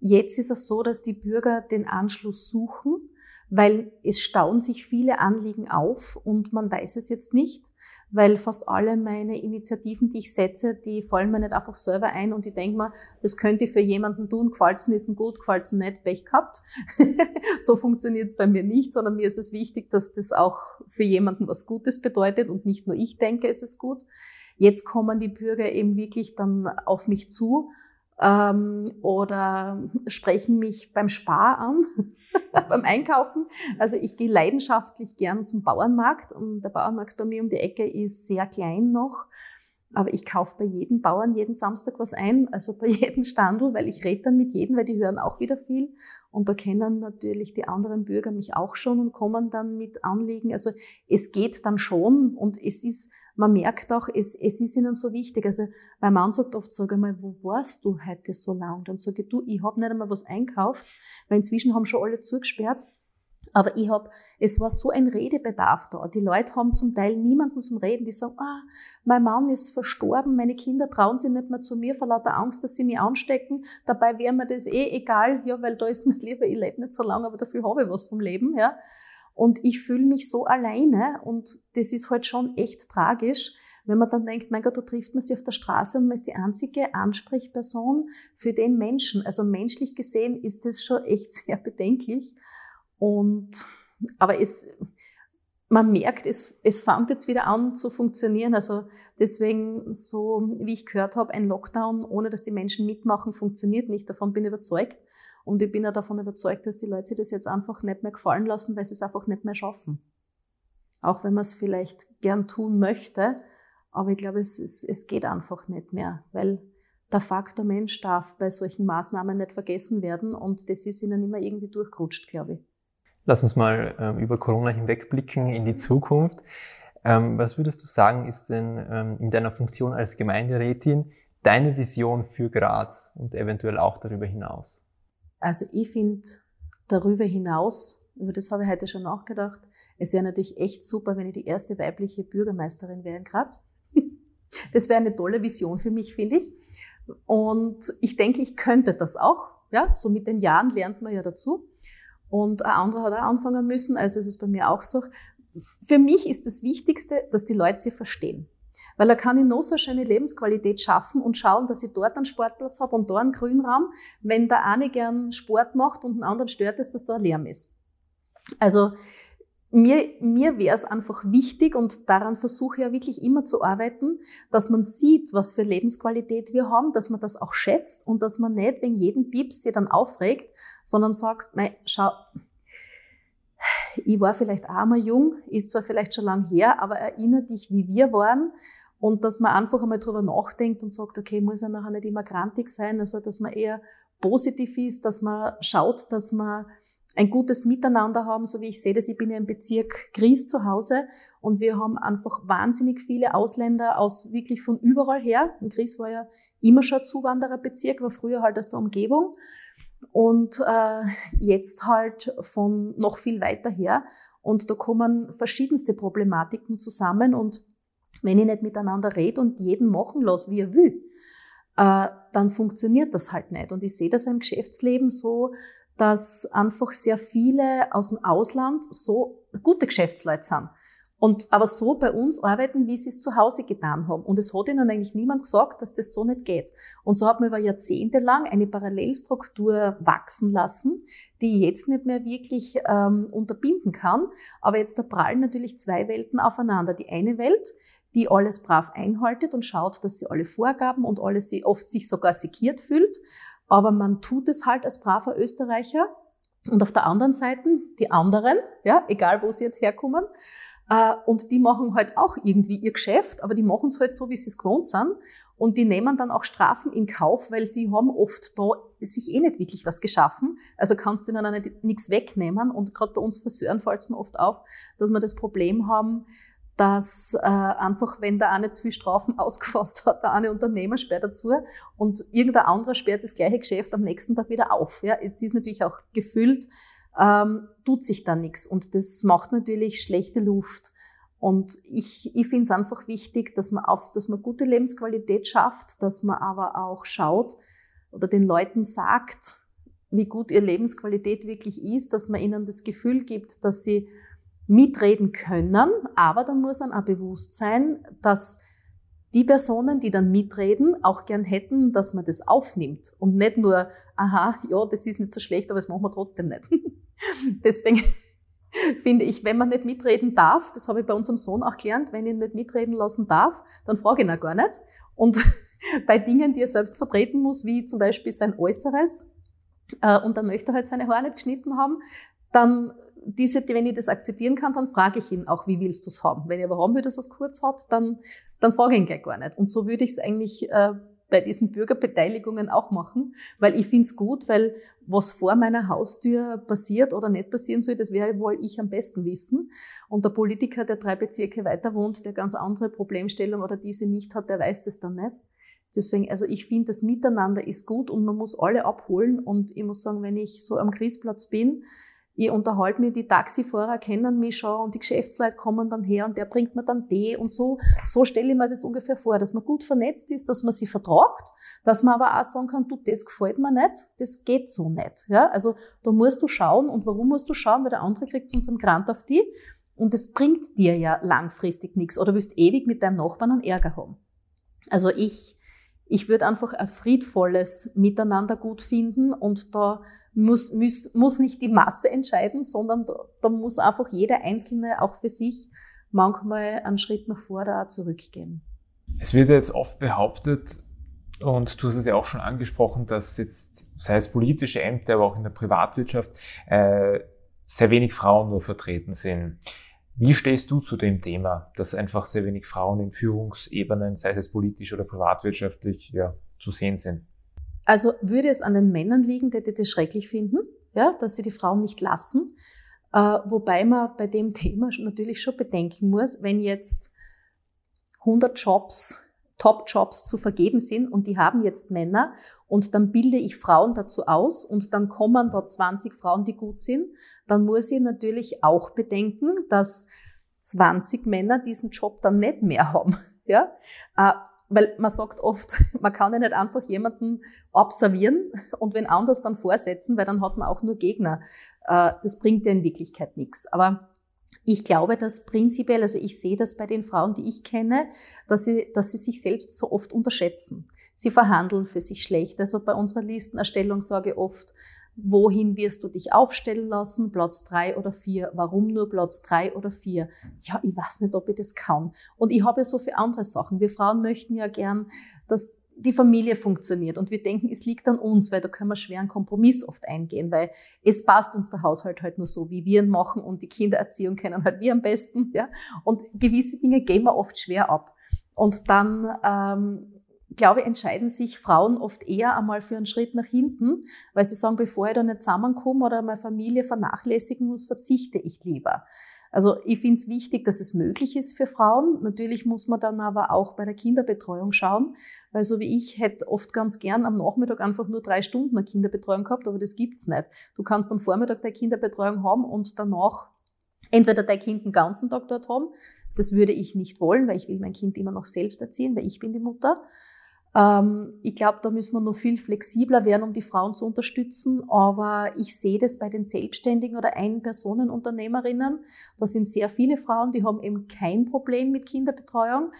Speaker 4: Jetzt ist es so, dass die Bürger den Anschluss suchen, weil es stauen sich viele Anliegen auf und man weiß es jetzt nicht, weil fast alle meine Initiativen, die ich setze, die fallen mir nicht einfach selber ein und ich denke mir, das könnte ich für jemanden tun, gefällt's ist ein gut, gefällt's nicht, Pech gehabt. so funktioniert es bei mir nicht, sondern mir ist es wichtig, dass das auch für jemanden was Gutes bedeutet und nicht nur ich denke, es ist gut. Jetzt kommen die Bürger eben wirklich dann auf mich zu ähm, oder sprechen mich beim Spar an, beim Einkaufen. Also ich gehe leidenschaftlich gern zum Bauernmarkt und der Bauernmarkt bei mir um die Ecke ist sehr klein noch. Aber ich kaufe bei jedem Bauern jeden Samstag was ein, also bei jedem Standel, weil ich rede dann mit jedem, weil die hören auch wieder viel. Und da kennen natürlich die anderen Bürger mich auch schon und kommen dann mit Anliegen. Also es geht dann schon und es ist man merkt auch, es, es ist ihnen so wichtig. Also mein Mann sagt oft, sag einmal, wo warst du heute so lang? Dann sage ich, du, ich habe nicht einmal was einkauft, weil inzwischen haben schon alle zugesperrt. Aber ich hab, es war so ein Redebedarf da. Die Leute haben zum Teil niemanden zum Reden. Die sagen, ah, mein Mann ist verstorben, meine Kinder trauen sich nicht mehr zu mir vor lauter Angst, dass sie mich anstecken. Dabei wäre mir das eh egal, ja, weil da ist mir lieber, ich lebe nicht so lange, aber dafür habe ich was vom Leben, ja. Und ich fühle mich so alleine und das ist halt schon echt tragisch, wenn man dann denkt, mein Gott, da trifft man sich auf der Straße und man ist die einzige Ansprechperson für den Menschen. Also menschlich gesehen ist das schon echt sehr bedenklich. Und, aber es, man merkt, es, es fängt jetzt wieder an zu funktionieren. Also deswegen, so wie ich gehört habe, ein Lockdown, ohne dass die Menschen mitmachen, funktioniert nicht. Davon bin ich überzeugt. Und ich bin ja davon überzeugt, dass die Leute sich das jetzt einfach nicht mehr gefallen lassen, weil sie es einfach nicht mehr schaffen. Auch wenn man es vielleicht gern tun möchte, aber ich glaube, es, es, es geht einfach nicht mehr, weil der Faktor Mensch darf bei solchen Maßnahmen nicht vergessen werden und das ist ihnen immer irgendwie durchgerutscht, glaube ich.
Speaker 3: Lass uns mal ähm, über Corona hinwegblicken in die Zukunft. Ähm, was würdest du sagen, ist denn ähm, in deiner Funktion als Gemeinderätin deine Vision für Graz und eventuell auch darüber hinaus?
Speaker 4: Also ich finde darüber hinaus, über das habe ich heute schon nachgedacht, es wäre natürlich echt super, wenn ich die erste weibliche Bürgermeisterin wäre in Graz. Das wäre eine tolle Vision für mich, finde ich. Und ich denke, ich könnte das auch. Ja, so mit den Jahren lernt man ja dazu. Und ein anderer hat auch anfangen müssen, also ist es bei mir auch so. Für mich ist das Wichtigste, dass die Leute sie verstehen. Weil da kann ich noch so eine schöne Lebensqualität schaffen und schauen, dass ich dort einen Sportplatz habe und da einen Grünraum, wenn der eine gern Sport macht und den anderen stört es, dass da Lärm ist. Also mir, mir wäre es einfach wichtig und daran versuche ich ja wirklich immer zu arbeiten, dass man sieht, was für Lebensqualität wir haben, dass man das auch schätzt und dass man nicht wegen jedem Pieps sich dann aufregt, sondern sagt, mei, schau, ich war vielleicht auch mal jung, ist zwar vielleicht schon lang her, aber erinnere dich, wie wir waren? Und dass man einfach einmal drüber nachdenkt und sagt, okay, muss ja nachher nicht immer grantig sein, also dass man eher positiv ist, dass man schaut, dass man ein gutes Miteinander haben, so wie ich sehe das, ich bin ja im Bezirk Gries zu Hause und wir haben einfach wahnsinnig viele Ausländer aus wirklich von überall her. Und Gries war ja immer schon ein Zuwandererbezirk, war früher halt aus der Umgebung und äh, jetzt halt von noch viel weiter her. Und da kommen verschiedenste Problematiken zusammen und wenn ich nicht miteinander rede und jeden machen lasse, wie er will, äh, dann funktioniert das halt nicht. Und ich sehe das im Geschäftsleben so, dass einfach sehr viele aus dem Ausland so gute Geschäftsleute sind. Und aber so bei uns arbeiten, wie sie es zu Hause getan haben. Und es hat ihnen eigentlich niemand gesagt, dass das so nicht geht. Und so hat man über Jahrzehnte lang eine Parallelstruktur wachsen lassen, die ich jetzt nicht mehr wirklich ähm, unterbinden kann. Aber jetzt da prallen natürlich zwei Welten aufeinander. Die eine Welt, die alles brav einhaltet und schaut, dass sie alle Vorgaben und alles sie oft sich sogar sekiert fühlt. Aber man tut es halt als braver Österreicher. Und auf der anderen Seite die anderen, ja, egal wo sie jetzt herkommen, und die machen halt auch irgendwie ihr Geschäft, aber die machen es halt so, wie sie es gewohnt sind. Und die nehmen dann auch Strafen in Kauf, weil sie haben oft da sich eh nicht wirklich was geschaffen. Also kannst du ihnen auch nicht, nichts wegnehmen. Und gerade bei uns Friseuren fällt es mir oft auf, dass wir das Problem haben, dass äh, einfach, wenn der eine zu viel Strafen ausgefasst hat, der eine Unternehmer sperrt dazu und irgendein anderer sperrt das gleiche Geschäft am nächsten Tag wieder auf. Ja, jetzt ist natürlich auch gefüllt, ähm, tut sich da nichts und das macht natürlich schlechte Luft. Und ich, ich finde es einfach wichtig, dass man, auf, dass man gute Lebensqualität schafft, dass man aber auch schaut oder den Leuten sagt, wie gut ihre Lebensqualität wirklich ist, dass man ihnen das Gefühl gibt, dass sie mitreden können, aber dann muss man auch bewusst sein, dass die Personen, die dann mitreden, auch gern hätten, dass man das aufnimmt und nicht nur, aha, ja, das ist nicht so schlecht, aber das machen wir trotzdem nicht. Deswegen finde ich, wenn man nicht mitreden darf, das habe ich bei unserem Sohn auch gelernt, wenn ich ihn nicht mitreden lassen darf, dann frage ich ihn auch gar nicht. Und bei Dingen, die er selbst vertreten muss, wie zum Beispiel sein Äußeres, äh, und dann möchte er halt seine Haare nicht geschnitten haben, dann diese, wenn ich das akzeptieren kann, dann frage ich ihn auch, wie willst du es haben? Wenn er haben will, dass er es kurz hat, dann, dann frage ich ihn gleich gar nicht. Und so würde ich es eigentlich äh, bei diesen Bürgerbeteiligungen auch machen, weil ich finde es gut, weil was vor meiner Haustür passiert oder nicht passieren soll, das wäre wohl ich am besten wissen. Und der Politiker, der drei Bezirke weiter wohnt, der ganz andere Problemstellung oder diese nicht hat, der weiß das dann nicht. Deswegen, also ich finde, das Miteinander ist gut und man muss alle abholen. Und ich muss sagen, wenn ich so am Christplatz bin, ich unterhalte mich, die Taxifahrer kennen mich schon und die Geschäftsleute kommen dann her und der bringt mir dann Tee und so. So stelle ich mir das ungefähr vor, dass man gut vernetzt ist, dass man sich vertragt, dass man aber auch sagen kann, du, das gefällt mir nicht, das geht so nicht. Ja, also da musst du schauen und warum musst du schauen, weil der andere kriegt sonst einen Grant auf die und das bringt dir ja langfristig nichts oder willst ewig mit deinem Nachbarn einen Ärger haben. Also ich, ich würde einfach ein friedvolles Miteinander gut finden und da muss, muss, muss nicht die Masse entscheiden, sondern da, da muss einfach jeder Einzelne auch für sich manchmal einen Schritt nach vor oder zurückgehen.
Speaker 2: Es wird jetzt oft behauptet, und du hast es ja auch schon angesprochen, dass jetzt, sei es politische Ämter, aber auch in der Privatwirtschaft, äh, sehr wenig Frauen nur vertreten sind. Wie stehst du zu dem Thema, dass einfach sehr wenig Frauen in Führungsebenen, sei es politisch oder privatwirtschaftlich, ja, zu sehen sind?
Speaker 4: Also würde es an den Männern liegen, die das schrecklich finden, ja, dass sie die Frauen nicht lassen. Äh, wobei man bei dem Thema natürlich schon bedenken muss, wenn jetzt 100 Jobs, Top-Jobs zu vergeben sind und die haben jetzt Männer und dann bilde ich Frauen dazu aus und dann kommen dort 20 Frauen, die gut sind, dann muss ich natürlich auch bedenken, dass 20 Männer diesen Job dann nicht mehr haben. Ja? Weil man sagt oft, man kann ja nicht einfach jemanden observieren und wenn anders dann vorsetzen, weil dann hat man auch nur Gegner. Äh, das bringt ja in Wirklichkeit nichts. Aber ich glaube, dass prinzipiell, also ich sehe das bei den Frauen, die ich kenne, dass sie, dass sie sich selbst so oft unterschätzen. Sie verhandeln für sich schlecht. Also bei unserer Listenerstellung sage ich oft, Wohin wirst du dich aufstellen lassen? Platz drei oder vier? Warum nur Platz drei oder vier? Ja, ich weiß nicht, ob ich das kann. Und ich habe ja so viele andere Sachen. Wir Frauen möchten ja gern, dass die Familie funktioniert. Und wir denken, es liegt an uns, weil da können wir schwer einen Kompromiss oft eingehen, weil es passt uns der Haushalt halt nur so, wie wir ihn machen und die Kindererziehung kennen halt wir am besten. Ja? Und gewisse Dinge gehen wir oft schwer ab. Und dann ähm, glaube, entscheiden sich Frauen oft eher einmal für einen Schritt nach hinten, weil sie sagen, bevor ich da nicht zusammenkomme oder meine Familie vernachlässigen muss, verzichte ich lieber. Also ich finde es wichtig, dass es möglich ist für Frauen. Natürlich muss man dann aber auch bei der Kinderbetreuung schauen, weil so wie ich hätte oft ganz gern am Nachmittag einfach nur drei Stunden eine Kinderbetreuung gehabt, aber das gibt's nicht. Du kannst am Vormittag deine Kinderbetreuung haben und danach entweder dein Kind den ganzen Tag dort haben. Das würde ich nicht wollen, weil ich will mein Kind immer noch selbst erziehen, weil ich bin die Mutter. Ähm, ich glaube, da müssen wir noch viel flexibler werden, um die Frauen zu unterstützen. Aber ich sehe das bei den Selbstständigen oder Ein-Personen-Unternehmerinnen. Da sind sehr viele Frauen, die haben eben kein Problem mit Kinderbetreuung,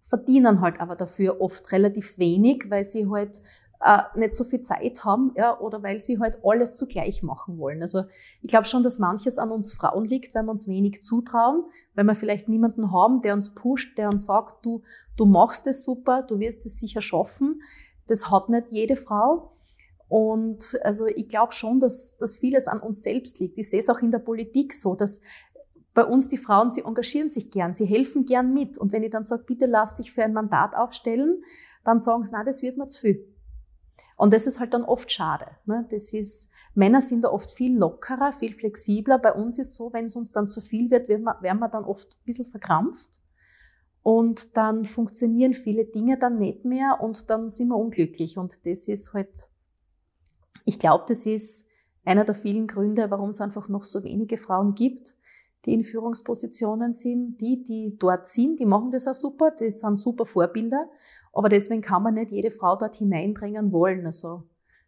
Speaker 4: verdienen halt aber dafür oft relativ wenig, weil sie halt äh, nicht so viel Zeit haben ja, oder weil sie halt alles zugleich machen wollen. Also ich glaube schon, dass manches an uns Frauen liegt, weil wir uns wenig zutrauen, weil wir vielleicht niemanden haben, der uns pusht, der uns sagt, du, du machst es super, du wirst es sicher schaffen. Das hat nicht jede Frau. Und also ich glaube schon, dass, dass vieles an uns selbst liegt. Ich sehe es auch in der Politik so, dass bei uns die Frauen, sie engagieren sich gern, sie helfen gern mit. Und wenn ich dann sage, bitte lass dich für ein Mandat aufstellen, dann sagen sie, na, das wird mir zu viel. Und das ist halt dann oft schade. Ne? Das ist, Männer sind da oft viel lockerer, viel flexibler. Bei uns ist so, wenn es uns dann zu viel wird, werden wir, werden wir dann oft ein bisschen verkrampft. Und dann funktionieren viele Dinge dann nicht mehr und dann sind wir unglücklich. Und das ist halt, ich glaube, das ist einer der vielen Gründe, warum es einfach noch so wenige Frauen gibt, die in Führungspositionen sind. Die, die dort sind, die machen das auch super, die sind super Vorbilder. Aber deswegen kann man nicht jede Frau dort hineindrängen wollen. Also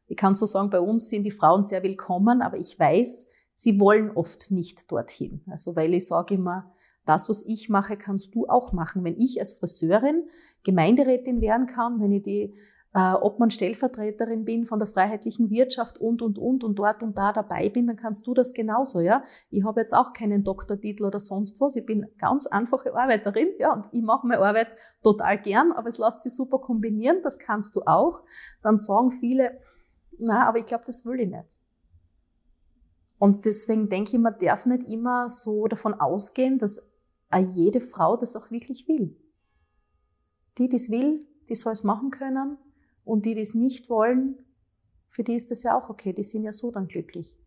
Speaker 4: ich kann so sagen, bei uns sind die Frauen sehr willkommen, aber ich weiß, sie wollen oft nicht dorthin. Also weil ich sage immer, das, was ich mache, kannst du auch machen. Wenn ich als Friseurin Gemeinderätin werden kann, wenn ich die äh, Obmann Stellvertreterin bin von der freiheitlichen Wirtschaft und, und, und und dort und da dabei bin, dann kannst du das genauso, ja. Ich habe jetzt auch keinen Doktortitel oder sonst was. Ich bin ganz einfache Arbeiterin, ja, und ich mache meine Arbeit total gern, aber es lässt sich super kombinieren, das kannst du auch. Dann sagen viele, na, aber ich glaube, das will ich nicht. Und deswegen denke ich, man darf nicht immer so davon ausgehen, dass jede Frau das auch wirklich will. Die, die es will, die soll es machen können. Und die, die es nicht wollen, für die ist das ja auch okay. Die sind ja so dann glücklich.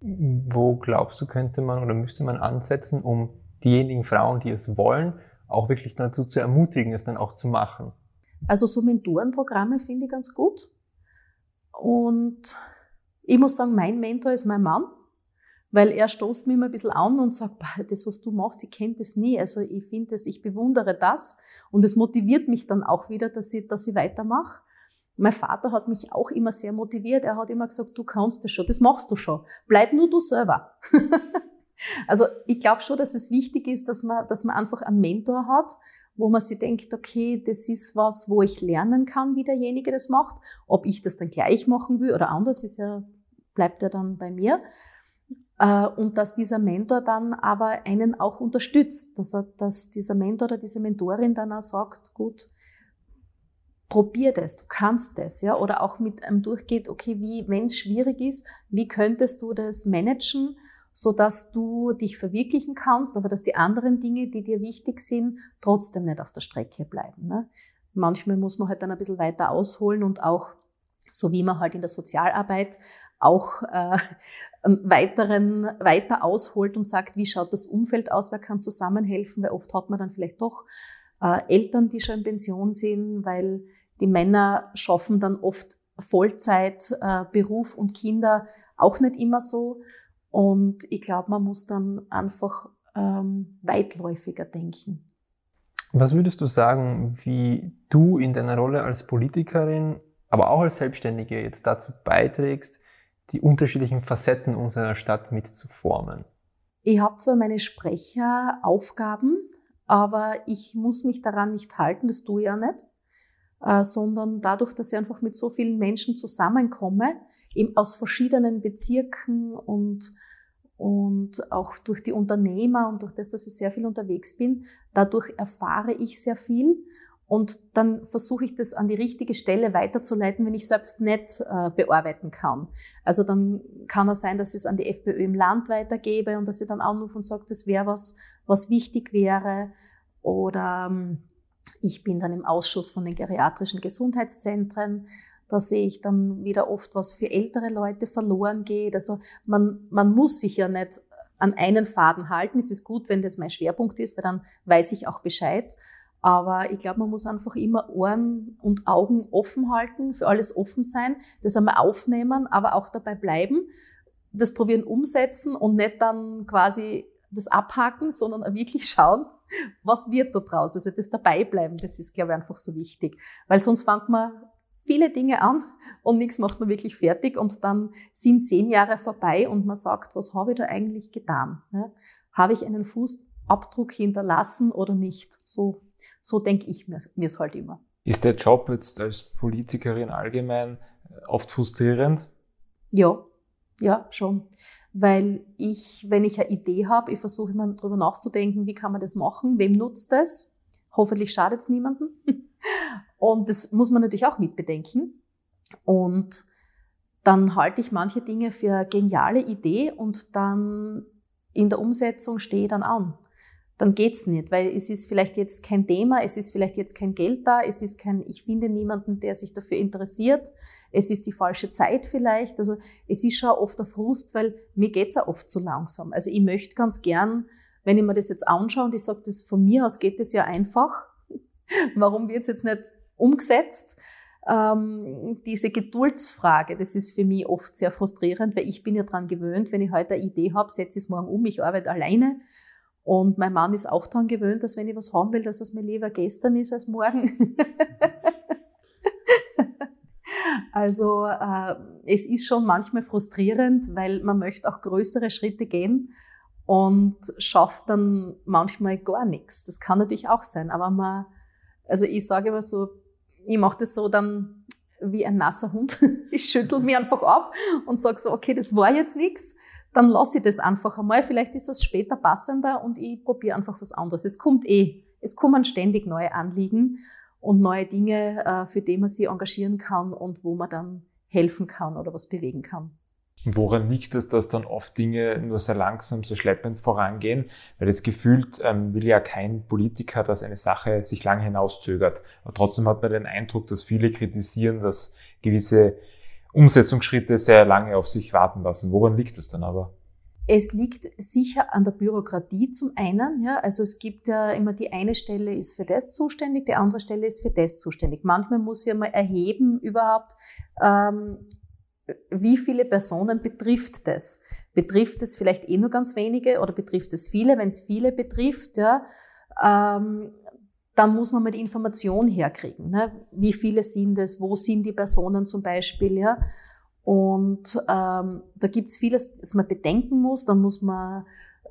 Speaker 3: Wo glaubst du, könnte man oder müsste man ansetzen, um diejenigen Frauen, die es wollen, auch wirklich dazu zu ermutigen, es dann auch zu machen?
Speaker 4: Also so Mentorenprogramme finde ich ganz gut. Und ich muss sagen, mein Mentor ist mein Mann, weil er stoßt mir immer ein bisschen an und sagt, das, was du machst, ich kenne das nie. Also ich finde das, ich bewundere das und es motiviert mich dann auch wieder, dass ich, dass ich weitermache. Mein Vater hat mich auch immer sehr motiviert. Er hat immer gesagt, du kannst das schon, das machst du schon. Bleib nur du selber. also ich glaube schon, dass es wichtig ist, dass man, dass man einfach einen Mentor hat, wo man sich denkt, okay, das ist was, wo ich lernen kann, wie derjenige das macht. Ob ich das dann gleich machen will oder anders, ist ja, bleibt ja dann bei mir. Äh, und dass dieser Mentor dann aber einen auch unterstützt, dass, er, dass dieser Mentor oder diese Mentorin dann auch sagt, gut, probier das, du kannst das, ja, oder auch mit einem durchgeht, okay, wie, wenn es schwierig ist, wie könntest du das managen, so dass du dich verwirklichen kannst, aber dass die anderen Dinge, die dir wichtig sind, trotzdem nicht auf der Strecke bleiben. Ne? Manchmal muss man halt dann ein bisschen weiter ausholen und auch, so wie man halt in der Sozialarbeit auch äh, weiteren, weiter ausholt und sagt, wie schaut das Umfeld aus, wer kann zusammenhelfen, weil oft hat man dann vielleicht doch äh, Eltern, die schon in Pension sind, weil die Männer schaffen dann oft Vollzeit, äh, Beruf und Kinder auch nicht immer so. Und ich glaube, man muss dann einfach ähm, weitläufiger denken.
Speaker 3: Was würdest du sagen, wie du in deiner Rolle als Politikerin, aber auch als Selbstständige jetzt dazu beiträgst, die unterschiedlichen Facetten unserer Stadt mitzuformen?
Speaker 4: Ich habe zwar meine Sprecheraufgaben, aber ich muss mich daran nicht halten, das tue ich ja nicht. Äh, sondern dadurch, dass ich einfach mit so vielen Menschen zusammenkomme, eben aus verschiedenen Bezirken und, und auch durch die Unternehmer und durch das, dass ich sehr viel unterwegs bin, dadurch erfahre ich sehr viel und dann versuche ich das an die richtige Stelle weiterzuleiten, wenn ich selbst nicht äh, bearbeiten kann. Also dann kann es sein, dass ich es an die FPÖ im Land weitergebe und dass ich dann anrufe und sage, das wäre was, was wichtig wäre. Oder ähm, ich bin dann im Ausschuss von den geriatrischen Gesundheitszentren. Da sehe ich dann wieder oft, was für ältere Leute verloren geht. Also man, man muss sich ja nicht an einen Faden halten. Es ist gut, wenn das mein Schwerpunkt ist, weil dann weiß ich auch Bescheid. Aber ich glaube, man muss einfach immer Ohren und Augen offen halten, für alles offen sein, das einmal aufnehmen, aber auch dabei bleiben, das probieren umsetzen und nicht dann quasi das abhaken, sondern wirklich schauen, was wird da draus? Also das Dabeibleiben, das ist, glaube ich, einfach so wichtig. Weil sonst fängt man viele Dinge an und nichts macht man wirklich fertig und dann sind zehn Jahre vorbei und man sagt, was habe ich da eigentlich getan? Ja? Habe ich einen Fußabdruck hinterlassen oder nicht? So, so denke ich mir es halt immer.
Speaker 2: Ist der Job jetzt als Politikerin allgemein oft frustrierend?
Speaker 4: Ja, ja, schon weil ich, wenn ich eine Idee habe, ich versuche immer darüber nachzudenken, wie kann man das machen, wem nutzt das, hoffentlich schadet es niemandem. Und das muss man natürlich auch mitbedenken. Und dann halte ich manche Dinge für eine geniale Idee und dann in der Umsetzung stehe ich dann an dann geht's nicht, weil es ist vielleicht jetzt kein Thema, es ist vielleicht jetzt kein Geld da, es ist kein, ich finde niemanden, der sich dafür interessiert, es ist die falsche Zeit vielleicht, also es ist schon oft der Frust, weil mir geht's ja oft zu langsam. Also ich möchte ganz gern, wenn ich mir das jetzt anschaue und ich sage, das von mir aus geht das ja einfach, warum wird's jetzt nicht umgesetzt? Ähm, diese Geduldsfrage, das ist für mich oft sehr frustrierend, weil ich bin ja dran gewöhnt, wenn ich heute eine Idee habe, setze ich es morgen um, ich arbeite alleine und mein Mann ist auch daran gewöhnt, dass wenn ich was haben will, dass es mir lieber gestern ist als morgen. Also äh, es ist schon manchmal frustrierend, weil man möchte auch größere Schritte gehen und schafft dann manchmal gar nichts. Das kann natürlich auch sein, aber man, also ich sage immer so, ich mache das so dann wie ein nasser Hund. Ich schüttel mich einfach ab und sage so, okay, das war jetzt nichts. Dann lasse ich das einfach einmal. Vielleicht ist es später passender und ich probiere einfach was anderes. Es kommt eh. Es kommen ständig neue Anliegen und neue Dinge, äh, für die man sich engagieren kann und wo man dann helfen kann oder was bewegen kann.
Speaker 2: Woran liegt es, dass dann oft Dinge nur sehr langsam, so schleppend vorangehen? Weil es gefühlt ähm, will ja kein Politiker, dass eine Sache sich lange hinauszögert. Aber trotzdem hat man den Eindruck, dass viele kritisieren, dass gewisse Umsetzungsschritte sehr lange auf sich warten lassen. Woran liegt es dann aber?
Speaker 4: Es liegt sicher an der Bürokratie zum einen. Ja, also es gibt ja immer die eine Stelle ist für das zuständig, die andere Stelle ist für das zuständig. Manchmal muss ja mal erheben überhaupt, ähm, wie viele Personen betrifft das? Betrifft es vielleicht eh nur ganz wenige oder betrifft es viele? Wenn es viele betrifft, ja, ähm, dann muss man mal die Information herkriegen. Ne? Wie viele sind es? Wo sind die Personen zum Beispiel? Ja? Und ähm, da gibt es vieles, das man bedenken muss. Da muss man äh,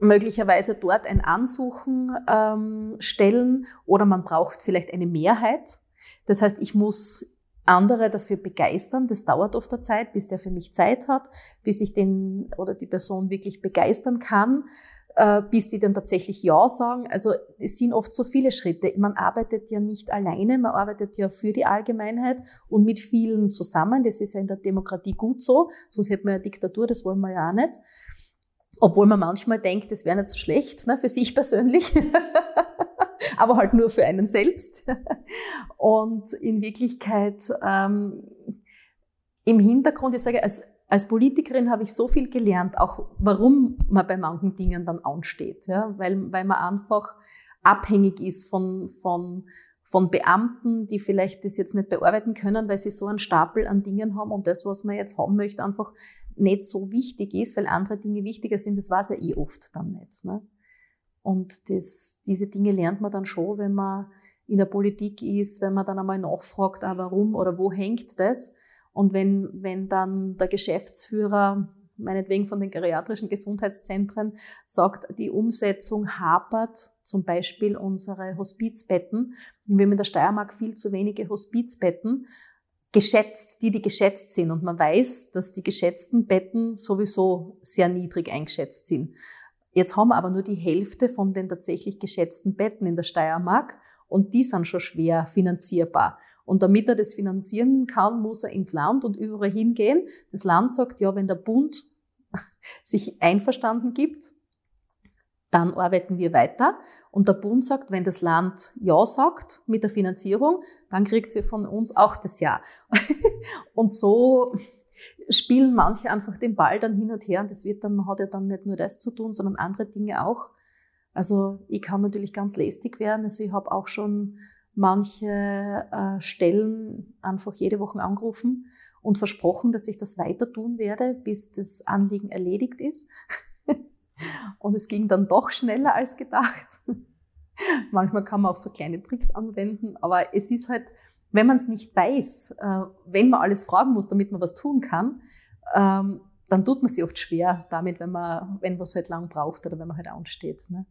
Speaker 4: möglicherweise dort ein Ansuchen ähm, stellen oder man braucht vielleicht eine Mehrheit. Das heißt, ich muss andere dafür begeistern. Das dauert oft eine Zeit, bis der für mich Zeit hat, bis ich den oder die Person wirklich begeistern kann bis die dann tatsächlich Ja sagen. Also es sind oft so viele Schritte. Man arbeitet ja nicht alleine, man arbeitet ja für die Allgemeinheit und mit vielen zusammen. Das ist ja in der Demokratie gut so, sonst hätten wir ja Diktatur, das wollen wir ja auch nicht. Obwohl man manchmal denkt, das wäre nicht so schlecht, ne, für sich persönlich. aber halt nur für einen selbst. Und in Wirklichkeit ähm, im Hintergrund, ich sage, als als Politikerin habe ich so viel gelernt, auch warum man bei manchen Dingen dann ansteht, ja, weil, weil man einfach abhängig ist von, von, von Beamten, die vielleicht das jetzt nicht bearbeiten können, weil sie so einen Stapel an Dingen haben und das, was man jetzt haben möchte, einfach nicht so wichtig ist, weil andere Dinge wichtiger sind, das war es ja eh oft dann nicht. Ne? Und das, diese Dinge lernt man dann schon, wenn man in der Politik ist, wenn man dann einmal nachfragt, ah, warum oder wo hängt das? Und wenn, wenn dann der Geschäftsführer, meinetwegen von den geriatrischen Gesundheitszentren, sagt, die Umsetzung hapert, zum Beispiel unsere Hospizbetten, wir haben in der Steiermark viel zu wenige Hospizbetten, geschätzt, die, die geschätzt sind. Und man weiß, dass die geschätzten Betten sowieso sehr niedrig eingeschätzt sind. Jetzt haben wir aber nur die Hälfte von den tatsächlich geschätzten Betten in der Steiermark und die sind schon schwer finanzierbar. Und damit er das finanzieren kann, muss er ins Land und überall hingehen. Das Land sagt, ja, wenn der Bund sich einverstanden gibt, dann arbeiten wir weiter. Und der Bund sagt, wenn das Land Ja sagt mit der Finanzierung, dann kriegt sie von uns auch das Ja. und so spielen manche einfach den Ball dann hin und her und das wird dann, man hat ja dann nicht nur das zu tun, sondern andere Dinge auch. Also ich kann natürlich ganz lästig werden. Also ich habe auch schon manche äh, Stellen einfach jede Woche angerufen und versprochen, dass ich das weiter tun werde, bis das Anliegen erledigt ist. und es ging dann doch schneller als gedacht. Manchmal kann man auch so kleine Tricks anwenden, aber es ist halt, wenn man es nicht weiß, äh, wenn man alles fragen muss, damit man was tun kann, ähm, dann tut man sich oft schwer damit, wenn man, wenn was halt lang braucht oder wenn man halt ansteht. Ne?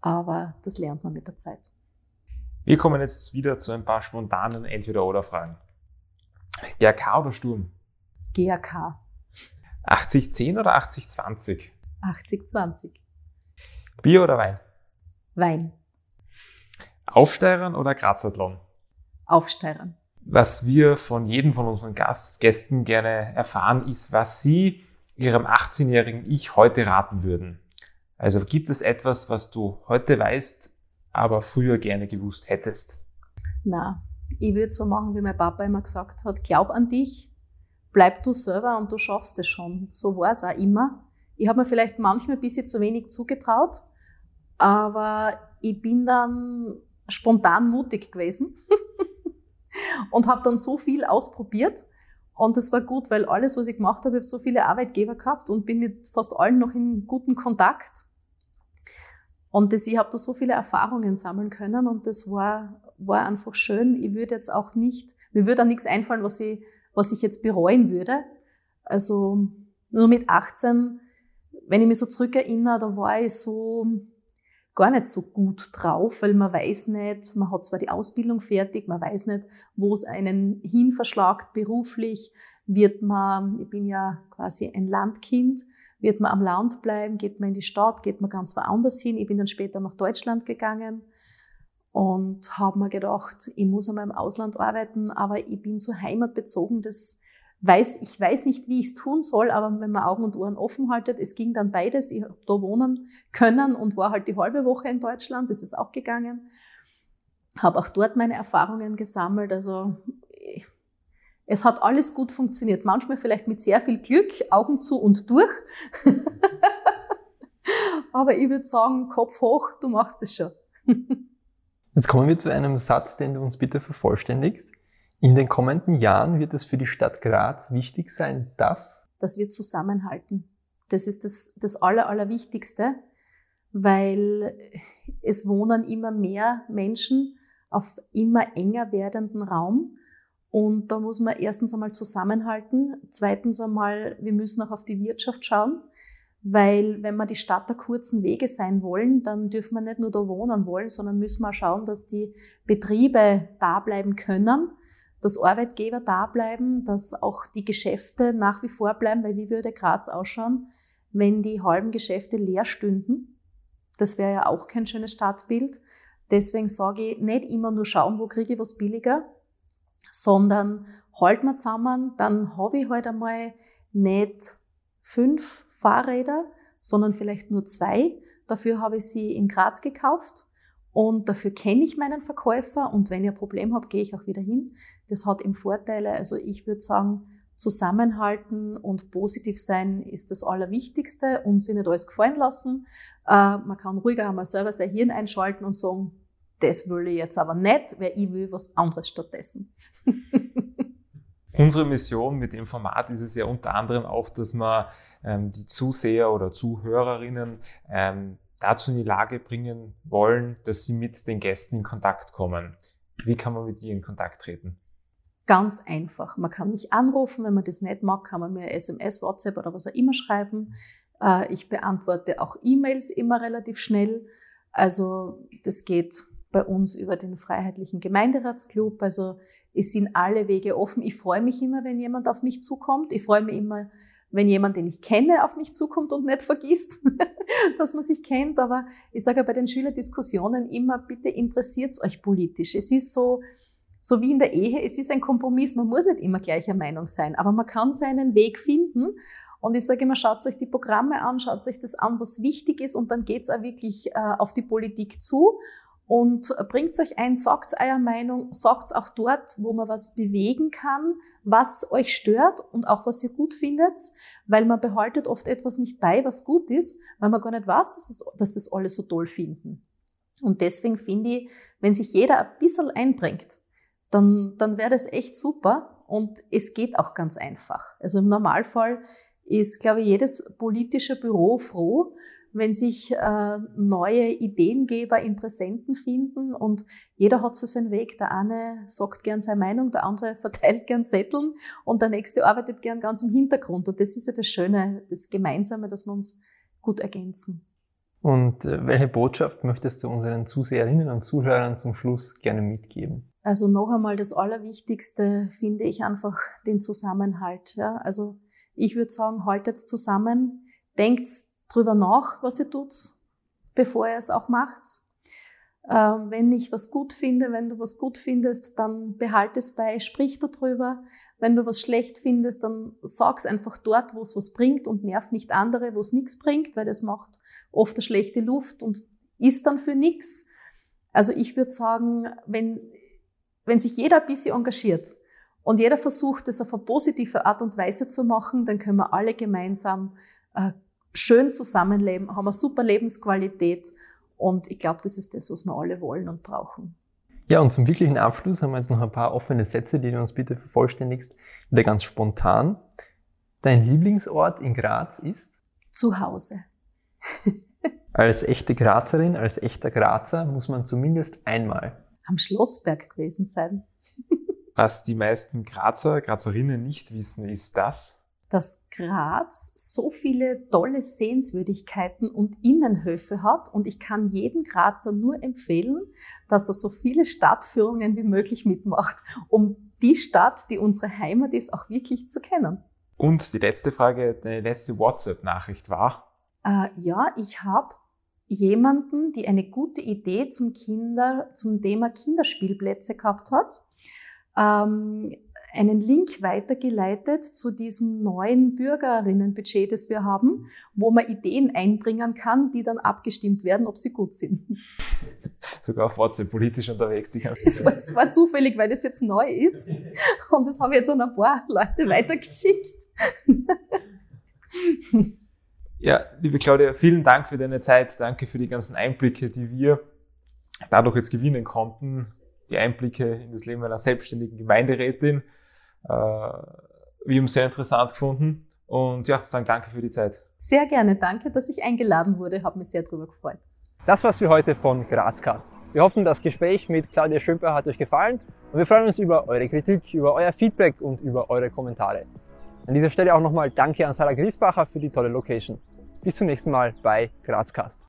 Speaker 4: Aber das lernt man mit der Zeit.
Speaker 2: Wir kommen jetzt wieder zu ein paar spontanen Entweder-Oder-Fragen. GRK oder Sturm?
Speaker 4: GRK.
Speaker 2: 80-10 oder 80-20?
Speaker 4: 80-20.
Speaker 2: Bier oder Wein?
Speaker 4: Wein.
Speaker 2: Aufsteigern oder Grazathlon?
Speaker 4: Aufsteigern.
Speaker 2: Was wir von jedem von unseren Gast Gästen gerne erfahren, ist, was Sie Ihrem 18-jährigen Ich heute raten würden. Also gibt es etwas, was du heute weißt, aber früher gerne gewusst hättest?
Speaker 4: Na, ich würde so machen, wie mein Papa immer gesagt hat, glaub an dich, bleib du selber und du schaffst es schon. So war es auch immer. Ich habe mir vielleicht manchmal ein bisschen zu wenig zugetraut, aber ich bin dann spontan mutig gewesen und habe dann so viel ausprobiert. Und das war gut, weil alles, was ich gemacht habe, ich habe so viele Arbeitgeber gehabt und bin mit fast allen noch in guten Kontakt. Und das, ich habe da so viele Erfahrungen sammeln können und das war, war einfach schön. Ich würde jetzt auch nicht, mir würde auch nichts einfallen, was ich, was ich jetzt bereuen würde. Also nur mit 18, wenn ich mich so zurückerinnere, da war ich so gar nicht so gut drauf, weil man weiß nicht, man hat zwar die Ausbildung fertig, man weiß nicht, wo es einen hin verschlagt beruflich, wird man, ich bin ja quasi ein Landkind, wird man am Land bleiben, geht man in die Stadt, geht man ganz woanders hin. Ich bin dann später nach Deutschland gegangen und habe mir gedacht, ich muss einmal im Ausland arbeiten, aber ich bin so heimatbezogen, das weiß, ich weiß nicht, wie ich es tun soll, aber wenn man Augen und Ohren offen haltet, es ging dann beides. Ich habe da wohnen können und war halt die halbe Woche in Deutschland, das ist auch gegangen. Habe auch dort meine Erfahrungen gesammelt. Also es hat alles gut funktioniert. Manchmal vielleicht mit sehr viel Glück, Augen zu und durch. aber ich würde sagen, Kopf hoch, du machst es schon.
Speaker 3: Jetzt kommen wir zu einem Satz, den du uns bitte vervollständigst. In den kommenden Jahren wird es für die Stadt Graz wichtig sein, dass?
Speaker 4: Dass wir zusammenhalten. Das ist das, das Aller, Allerwichtigste, weil es wohnen immer mehr Menschen auf immer enger werdenden Raum. Und da muss man erstens einmal zusammenhalten. Zweitens einmal, wir müssen auch auf die Wirtschaft schauen. Weil wenn wir die Stadt der kurzen Wege sein wollen, dann dürfen wir nicht nur da wohnen wollen, sondern müssen wir schauen, dass die Betriebe da bleiben können, dass Arbeitgeber da bleiben, dass auch die Geschäfte nach wie vor bleiben, weil wie würde Graz ausschauen, wenn die halben Geschäfte leer stünden? Das wäre ja auch kein schönes Stadtbild. Deswegen sage ich, nicht immer nur schauen, wo kriege ich was billiger, sondern halt mal zusammen, dann habe ich halt einmal nicht fünf Fahrräder, sondern vielleicht nur zwei. Dafür habe ich sie in Graz gekauft und dafür kenne ich meinen Verkäufer und wenn ich ein Problem habe, gehe ich auch wieder hin. Das hat eben Vorteile. Also ich würde sagen, zusammenhalten und positiv sein ist das Allerwichtigste und sich nicht alles gefallen lassen. Äh, man kann ruhiger einmal selber sein Hirn einschalten und sagen, das will ich jetzt aber nicht, weil ich will was anderes stattdessen.
Speaker 2: Unsere Mission mit dem Format ist es ja unter anderem auch, dass wir ähm, die Zuseher oder Zuhörerinnen ähm, dazu in die Lage bringen wollen, dass sie mit den Gästen in Kontakt kommen. Wie kann man mit ihr in Kontakt treten?
Speaker 4: Ganz einfach. Man kann mich anrufen, wenn man das nicht mag, kann man mir SMS, WhatsApp oder was auch immer schreiben. Äh, ich beantworte auch E-Mails immer relativ schnell. Also das geht bei uns über den Freiheitlichen Gemeinderatsclub. Also es sind alle Wege offen. Ich freue mich immer, wenn jemand auf mich zukommt. Ich freue mich immer, wenn jemand, den ich kenne, auf mich zukommt und nicht vergisst, dass man sich kennt. Aber ich sage bei den Schülerdiskussionen immer, bitte interessiert euch politisch. Es ist so, so wie in der Ehe, es ist ein Kompromiss. Man muss nicht immer gleicher Meinung sein, aber man kann seinen Weg finden. Und ich sage immer, schaut euch die Programme an, schaut euch das an, was wichtig ist und dann geht's auch wirklich äh, auf die Politik zu und bringt euch ein, sagt eure Meinung, sagt auch dort, wo man was bewegen kann, was euch stört und auch was ihr gut findet, weil man behaltet oft etwas nicht bei, was gut ist, weil man gar nicht weiß, dass, es, dass das alle so toll finden. Und deswegen finde ich, wenn sich jeder ein bisschen einbringt, dann, dann wäre das echt super und es geht auch ganz einfach. Also im Normalfall ist, glaube ich, jedes politische Büro froh, wenn sich äh, neue Ideengeber, Interessenten finden und jeder hat so seinen Weg. Der eine sagt gern seine Meinung, der andere verteilt gern Zetteln und der nächste arbeitet gern ganz im Hintergrund. Und das ist ja das Schöne, das Gemeinsame, dass wir uns gut ergänzen.
Speaker 3: Und äh, welche Botschaft möchtest du unseren Zuseherinnen und Zuhörern zum Schluss gerne mitgeben?
Speaker 4: Also noch einmal das Allerwichtigste finde ich einfach den Zusammenhalt. Ja? Also ich würde sagen, haltet zusammen, denkt drüber nach, was ihr tut, bevor ihr es auch macht. Ähm, wenn ich was gut finde, wenn du was gut findest, dann behalte es bei, sprich darüber. Wenn du was schlecht findest, dann sag es einfach dort, wo es was bringt und nerv nicht andere, wo es nichts bringt, weil das macht oft eine schlechte Luft und ist dann für nichts. Also ich würde sagen, wenn, wenn sich jeder ein bisschen engagiert und jeder versucht, das auf eine positive Art und Weise zu machen, dann können wir alle gemeinsam äh, schön zusammenleben, haben eine super Lebensqualität und ich glaube, das ist das, was wir alle wollen und brauchen.
Speaker 3: Ja, und zum wirklichen Abschluss haben wir jetzt noch ein paar offene Sätze, die du uns bitte vervollständigst, wieder ganz spontan. Dein Lieblingsort in Graz ist?
Speaker 4: Zu Hause.
Speaker 3: als echte Grazerin, als echter Grazer muss man zumindest einmal
Speaker 4: am Schlossberg gewesen sein.
Speaker 2: Was die meisten Grazer, Grazerinnen nicht wissen, ist das,
Speaker 4: dass Graz so viele tolle Sehenswürdigkeiten und Innenhöfe hat und ich kann jedem Grazer nur empfehlen, dass er so viele Stadtführungen wie möglich mitmacht, um die Stadt, die unsere Heimat ist, auch wirklich zu kennen.
Speaker 2: Und die letzte Frage, deine letzte WhatsApp-Nachricht war?
Speaker 4: Äh, ja, ich habe jemanden, die eine gute Idee zum Kinder, zum Thema Kinderspielplätze gehabt hat, ähm, einen Link weitergeleitet zu diesem neuen Bürgerinnenbudget, das wir haben, wo man Ideen einbringen kann, die dann abgestimmt werden, ob sie gut sind.
Speaker 2: Sogar auf WhatsApp politisch unterwegs.
Speaker 4: Es, war, es war zufällig, weil das jetzt neu ist. Und das habe ich jetzt an ein paar Leute weitergeschickt.
Speaker 2: Ja, liebe Claudia, vielen Dank für deine Zeit. Danke für die ganzen Einblicke, die wir dadurch jetzt gewinnen konnten. Die Einblicke in das Leben einer selbstständigen Gemeinderätin. Äh, wir haben es sehr interessant gefunden. Und ja, sagen danke für die Zeit.
Speaker 4: Sehr gerne. Danke, dass ich eingeladen wurde. Habe mich sehr darüber gefreut.
Speaker 3: Das war's für heute von Grazcast. Wir hoffen, das Gespräch mit Claudia Schöpper hat euch gefallen und wir freuen uns über eure Kritik, über euer Feedback und über eure Kommentare. An dieser Stelle auch nochmal Danke an Sarah Griesbacher für die tolle Location. Bis zum nächsten Mal bei Grazcast.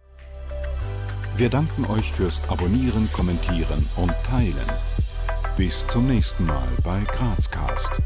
Speaker 1: Wir danken euch fürs Abonnieren, Kommentieren und Teilen. Bis zum nächsten Mal bei Grazcast.